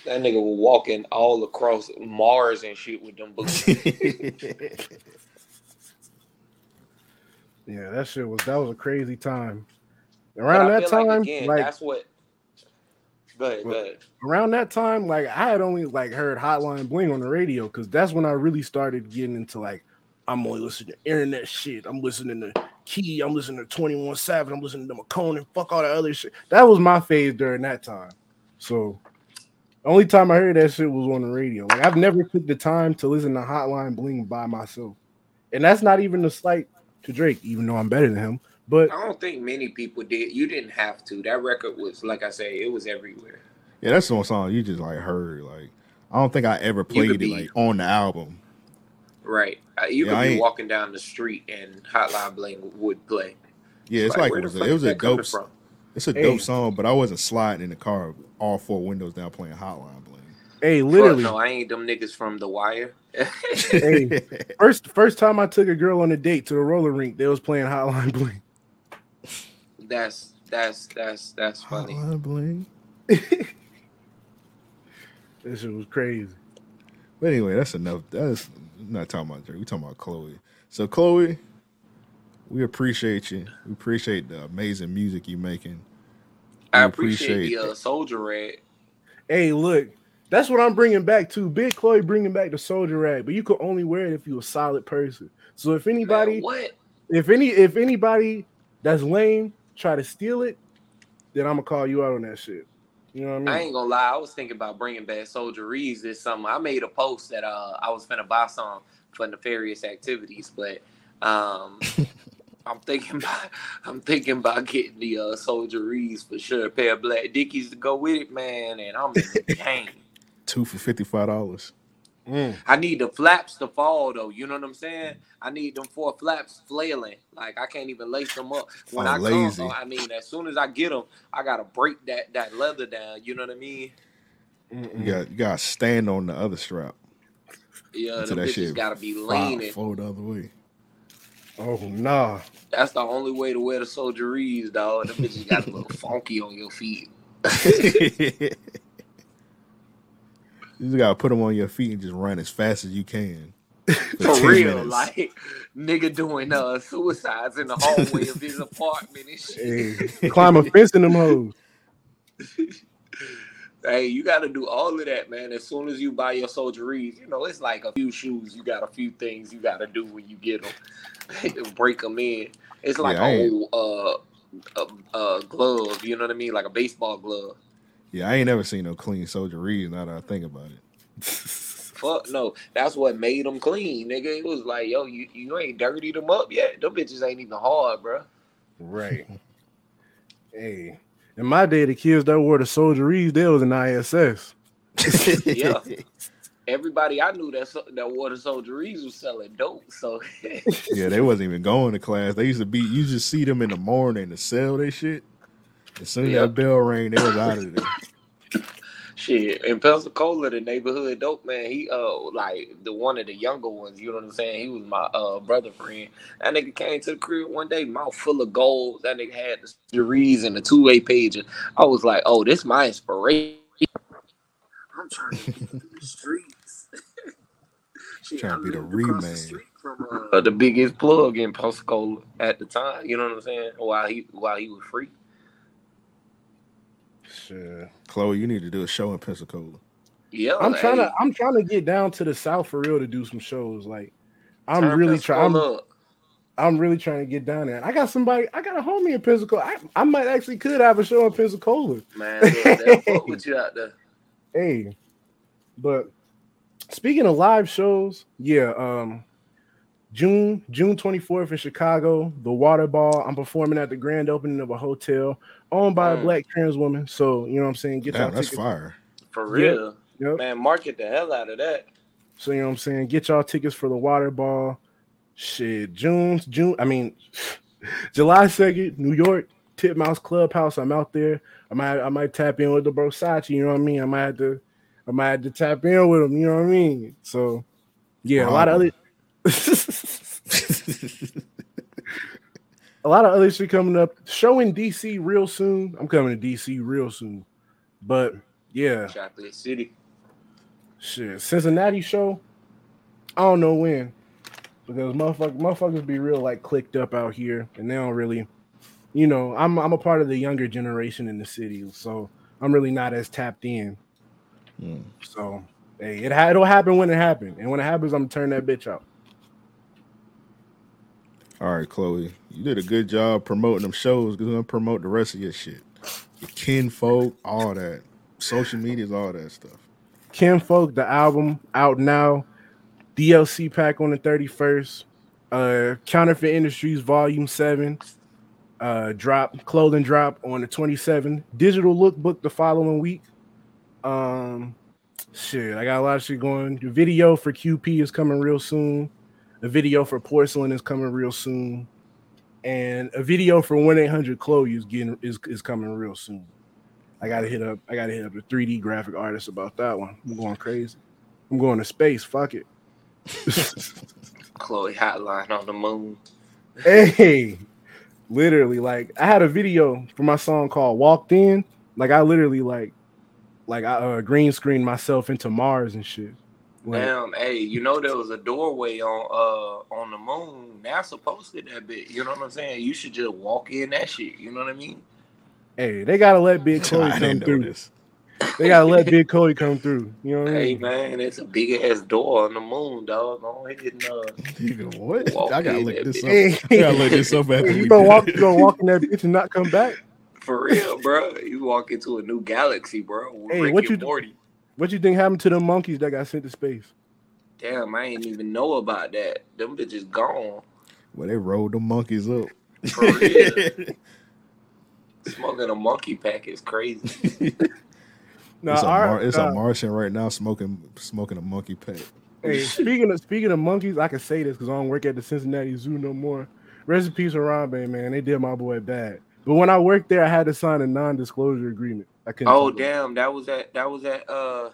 That nigga was walking all across Mars and shit with them boots. yeah. That shit was that was a crazy time. Around that time, like again, like that's what. Go ahead, go ahead. around that time, like I had only like heard Hotline Bling on the radio because that's when I really started getting into like I'm only listening to internet shit. I'm listening to Key. I'm listening to 21 Savage. I'm listening to Makonnen and fuck all that other shit. That was my phase during that time. So the only time I heard that shit was on the radio. Like I've never took the time to listen to Hotline Bling by myself, and that's not even a slight to Drake, even though I'm better than him. But I don't think many people did. You didn't have to. That record was, like I say, it was everywhere. Yeah, that's the one song you just like heard. Like, I don't think I ever could played it like on the album. Right. Uh, you Yeah, I could be ain't- walking down the street and Hotline Bling would play. Yeah, it's like, where it was, a, it was a dope. from? It's a Hey. dope song, but I wasn't sliding in the car, all four windows down, playing Hotline Bling. hey, Fuck literally, no, I ain't them niggas from The Wire. Hey. *laughs* first first time I took a girl on a date to the roller rink, they was playing Hotline *laughs* Bling. that's that's that's that's funny. Hotline Bling. *laughs* This shit was crazy. But anyway, that's enough. That's not talking about Drake. We talking about Chloe. So Chloe, we appreciate you. We appreciate the amazing music you making. I appreciate, appreciate the uh, Soldier Red. Hey, look, that's what I'm bringing back to Big Chloe bringing back the soldier rag, but you could only wear it if you're a solid person. So if anybody, Man, what? if any, if anybody that's lame try to steal it, then I'm gonna call you out on that shit. You know what I mean? I ain't gonna lie. I was thinking about bringing back Soldier Reeds this summer. I made a post that uh, I was finna buy some for nefarious activities, but um, *laughs* I'm thinking about I'm thinking about getting the uh, Soldier Reeds for sure. A pair of black dickies to go with it, man. And I'm in the *laughs* game. Two for fifty five dollars. Mm. I need the flaps to fall though. You know what I'm saying? I need them four flaps flailing. Like I can't even lace them up when Oh, I lazy. come. I mean, as soon as I get them, I gotta break that that leather down. You know what I mean? Mm-mm. You got you got to stand on the other strap. Yeah, Until the that bitches shit gotta be Fold, leaning. fold the other way. Oh nah. That's the only way to wear the soldieries, Reeds, dog. The bitches got a little funky on your feet. *laughs* *laughs* you just gotta put them on your feet and just run as fast as you can. *laughs* For 10 real, minutes. like nigga doing uh suicides in the hallway of his apartment and *laughs* shit. Hey, climb a fence in them hoes. *laughs* Hey, you got to do all of that, man. As soon as you buy your Soldier Reeds, you know it's like a few shoes. You got a few things you got to do when you get them, break them in. It's like Yeah, I a ain't- whole uh, uh, uh, glove. You know what I mean? Like a baseball glove. Yeah, I ain't never seen no clean soldier read now that I think about it. *laughs* Fuck no. That's what made them clean, nigga. It was like, yo, you, you ain't dirtied them up yet. Them bitches ain't even hard, bro. Right. *laughs* hey, in my day, the kids that wore the soldieries, they was in ISS. *laughs* Yeah. Everybody I knew that that wore the soldieries was selling dope. So yeah, they wasn't even going to class. They used to be. You just see them in the morning to sell their shit. As soon as Yeah. that bell rang, they was out of there. shit in Pensacola, the neighborhood dope man. He uh like the one of the younger ones. You know what I'm saying? He was my uh brother friend. That nigga came to the crib one day, mouth full of gold. That nigga had the series and the two way pager. I was like, oh, this my inspiration. I'm trying to get through the streets. *laughs* Shit, Trying to be the From, uh, the biggest plug in Pensacola at the time, you know what I'm saying? While he while he was free. Shit. Chloe, you need to do a show in Pensacola. Yeah, I'm trying hey, to I'm trying to get down to the south for real to do some shows. Like I'm turn really trying. Pensacola up. I'm really trying to get down there. I got somebody. I got a homie in Pensacola. I, I might actually could have a show in Pensacola. Man, look, fuck with you out there. *laughs* Hey, but speaking of live shows, yeah, um, June June 24th in Chicago, the Water Ball. I'm performing at the grand opening of a hotel owned by a Mm. black trans woman. So you know what I'm saying. Get Damn, y'all that's tickets. fire. For real. Yep. Man, market the hell out of that. So you know what I'm saying. Get y'all tickets for the Water Ball. Shit, June June. I mean, *laughs* July 2nd, New York. Titmouse Clubhouse. I'm out there. I might I might tap in with the Brosachi, you know what I mean? I might have to I might have to tap in with him, you know what I mean? So yeah, a lot of other a lot of other shit coming up. Show in DC real soon. I'm coming to DC real soon. But yeah, Chocolate City. shit. Cincinnati show. I don't know when. Because motherfuckers, motherfuckers be real like clicked up out here and they don't really you know, I'm I'm a part of the younger generation in the city, so I'm really not as tapped in. Mm. So hey, it ha- it'll happen when it happens, and when it happens, I'm gonna turn that bitch out. All right, Chloe, you did a good job promoting them shows. Because we're gonna promote the rest of your shit, your Kinnfolk, all that, social medias, all that stuff. Kinnfolk, the album out now. DLC pack on the 31st. Uh, Counterfeit Industries Volume Seven. Uh, drop clothing drop on the 27th. Digital lookbook the following week. Um, shit, I got a lot of shit going. The video for QP is coming real soon. The video for Porcelain is coming real soon, and a video for 1 800 Chloe is getting is, is coming real soon. I gotta hit up. I gotta hit up the 3D graphic artist about that one. I'm going crazy. I'm going to space. Fuck it. *laughs* Chloe Hotline on the moon. hey, literally, like I had a video for my song called "Walked In." Like I literally like, like I uh, green screened myself into Mars and shit. Like, Damn, hey, you know there was a doorway on uh on the moon. NASA posted that bit. You know what I'm saying? You should just walk in that shit. You know what I mean? hey, they gotta let Big *laughs* Chloe I come didn't through. this. They gotta let Big Chloe come through. You know what I mean? Hey mean? man, it's a big ass door on the moon, dog. Go ahead and uh, Nigga, what? Walk I gotta look that this up. bitch. Hey, I gotta look this up after *laughs* you we gonna walk, you gonna walk in that bitch and not come back? *laughs* for real, bro. You walk into a new galaxy, bro. Hey, Rick what and you do- Morty. What you think happened to the monkeys that got sent to space? Damn, I ain't even know about that. Them bitches gone. Well, they rolled the monkeys up. For real. *laughs* Smoking a monkey pack is crazy. *laughs* No, it's a, our- it's uh, a Martian right now smoking smoking a monkey pack. Hey, *laughs* speaking of speaking of monkeys, I can say this because I don't work at the Cincinnati Zoo no more. Rest in peace, Harambe, man. They did my boy bad. But when I worked there, I had to sign a non-disclosure agreement. I couldn't. Oh tell them. damn, that was at that was at uh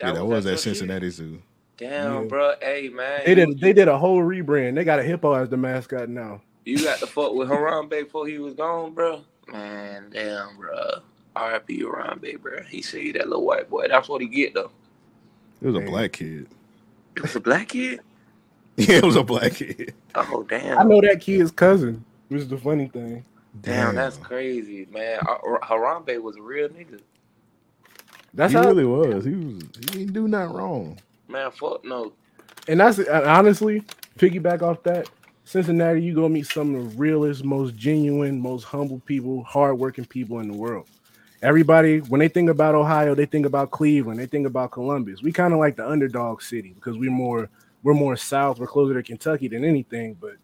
yeah, that was your at shit? Cincinnati Zoo. Damn, Yeah. bro. Hey man. They did. They did a whole rebrand. They got a hippo as the mascot now. You got to fuck with Harambe before he was gone, bro. Man, damn, bro. R.I.P. Harambe, bro. He saved that little white boy. That's what he get though. It was a black kid. It was a black kid. *laughs* Yeah, it was a black kid. Oh damn. I know that kid's cousin, which is the funny thing. Damn, that's crazy, man. Uh, Harambe was a real nigga. That's he how. really was. He was. He didn't do nothing wrong. Man, fuck no. And that's and honestly, piggyback off that, Cincinnati, you go meet some of the realest, most genuine, most humble people, hardworking people in the world. everybody when they think about Ohio, they think about Cleveland, they think about Columbus. We kind of like the underdog city because we're more we're more south, we're closer to Kentucky than anything. But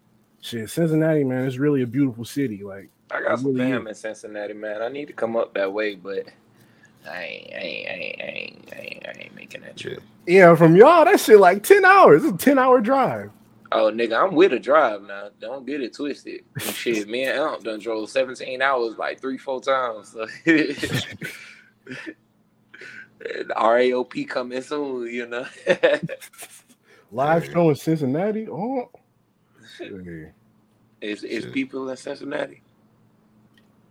shit, Cincinnati, man, it's really a beautiful city. Like I got some fam in Cincinnati, man. I need to come up that way, but I ain't, I ain't, I ain't, I ain't, I ain't, I ain't making that trip. yeah, from y'all, that shit like 10 hours. It's a 10 hour drive. Oh, nigga, I'm with a drive now. Don't get it twisted. And *laughs* shit, me and Amp done drove 17 hours like three, four times. *laughs* So. RAOP coming soon, you know. *laughs* Live show in Cincinnati. Oh, Hey. It's, it's people in Cincinnati.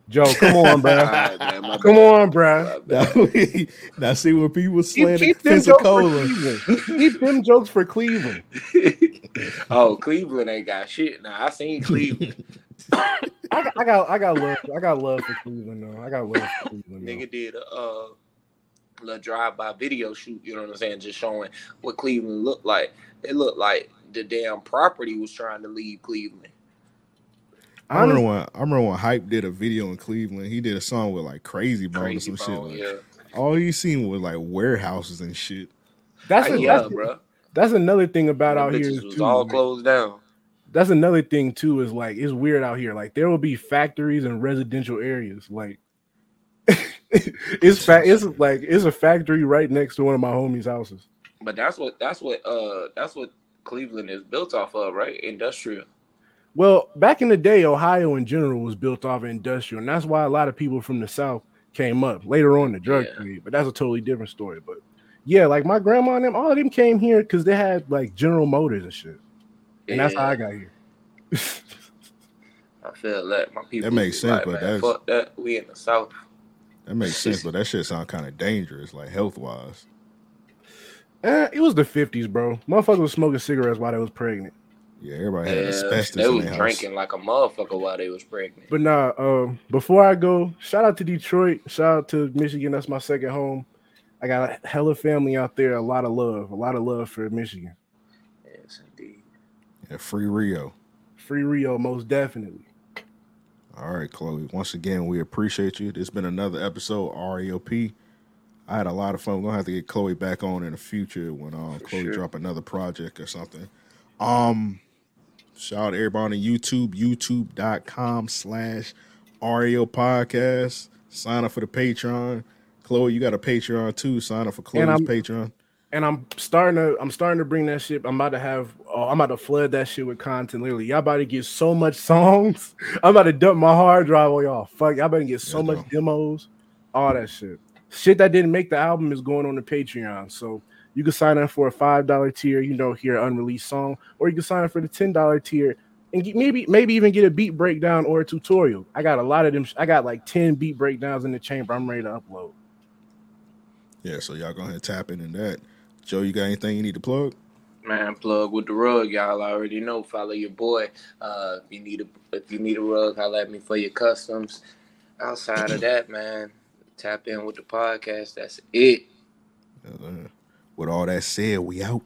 Joe, come on, *laughs* bro. right, man, Come bad. on, bro. My Now, bad. now see when people Keep, slaying the keep them jokes for Pensacola. Cleveland. Keep them jokes for Cleveland. *laughs* oh, Cleveland ain't got shit. Now I seen Cleveland. *laughs* I got, I got, I got love. I got love for Cleveland, though. I got love for Cleveland. Though. Nigga did a uh, little drive-by video shoot. You know what I'm saying? Just showing what Cleveland looked like. It looked like the damn property was trying to leave Cleveland. I remember when I remember when Hype did a video in Cleveland. He did a song with like Krayzie Bone Krayzie or some bone, shit. Like, yeah. All you seen was like warehouses and shit. that's Uh, a, yeah, that's, bro. that's another thing about Them out here. bitches was too, all like, closed down. that's another thing too. Is like it's weird out here. Like there will be factories and residential areas. Like *laughs* it's fa- It's like it's a factory right next to one of my homies' houses. But that's what that's what uh that's what Cleveland is built off of, right? Industrial. Well, back in the day, Ohio in general was built off of industrial, and that's why a lot of people from the South came up later on the drug Yeah. trade. But that's a totally different story. But yeah, like my grandma and them, all of them came here because they had like General Motors and shit, and that's how I got here. I feel that my people. That makes sense, like, but that's- fuck that. We in the South. That makes sense, but *laughs* that shit sound kind of dangerous, like health wise. Eh, it was the fifties, bro. Motherfuckers was smoking cigarettes while they was pregnant. Yeah, everybody had Yeah, asbestos they in was their house. drinking like a motherfucker while they was pregnant. But nah, um, before I go, shout out to Detroit, shout out to Michigan. That's my second home. I got a hella family out there, a lot of love, a lot of love for Michigan. Yes, indeed. Yeah, free Rio. Free Rio, most definitely. All right, Chloe. Once again, we appreciate you. It's been another episode REOP. I had a lot of fun. We're gonna have to get Chloe back on in the future when um, Chloe sure. drop another project or something. Um, shout out to everybody on YouTube, youtube.com slash REO podcast. Sign up for the Patreon. Chloe, you got a Patreon too. Sign up for Chloe's I'm- Patreon. And I'm starting to I'm starting to bring that shit. I'm about to have oh, I'm about to flood that shit with content. Literally, y'all about to get so much songs. *laughs* I'm about to dump my hard drive on y'all. Fuck, y'all better get so Yeah, much demos, all that shit. Shit that didn't make the album is going on the Patreon. So you can sign up for a five dollar tier, you know, hear an unreleased song, or you can sign up for the ten dollar tier and get, maybe maybe even get a beat breakdown or a tutorial. I got a lot of them. I got like ten beat breakdowns in the chamber. I'm ready to upload. Yeah, so y'all go ahead and tap into that. Joe, you got anything you need to plug? Man, plug with the rug, y'all already know. Follow your boy. Uh, if you need a if you need a rug, holla at me for your customs. Outside of *clears throat* that, man, tap in with the podcast. That's it. With all that said, we out.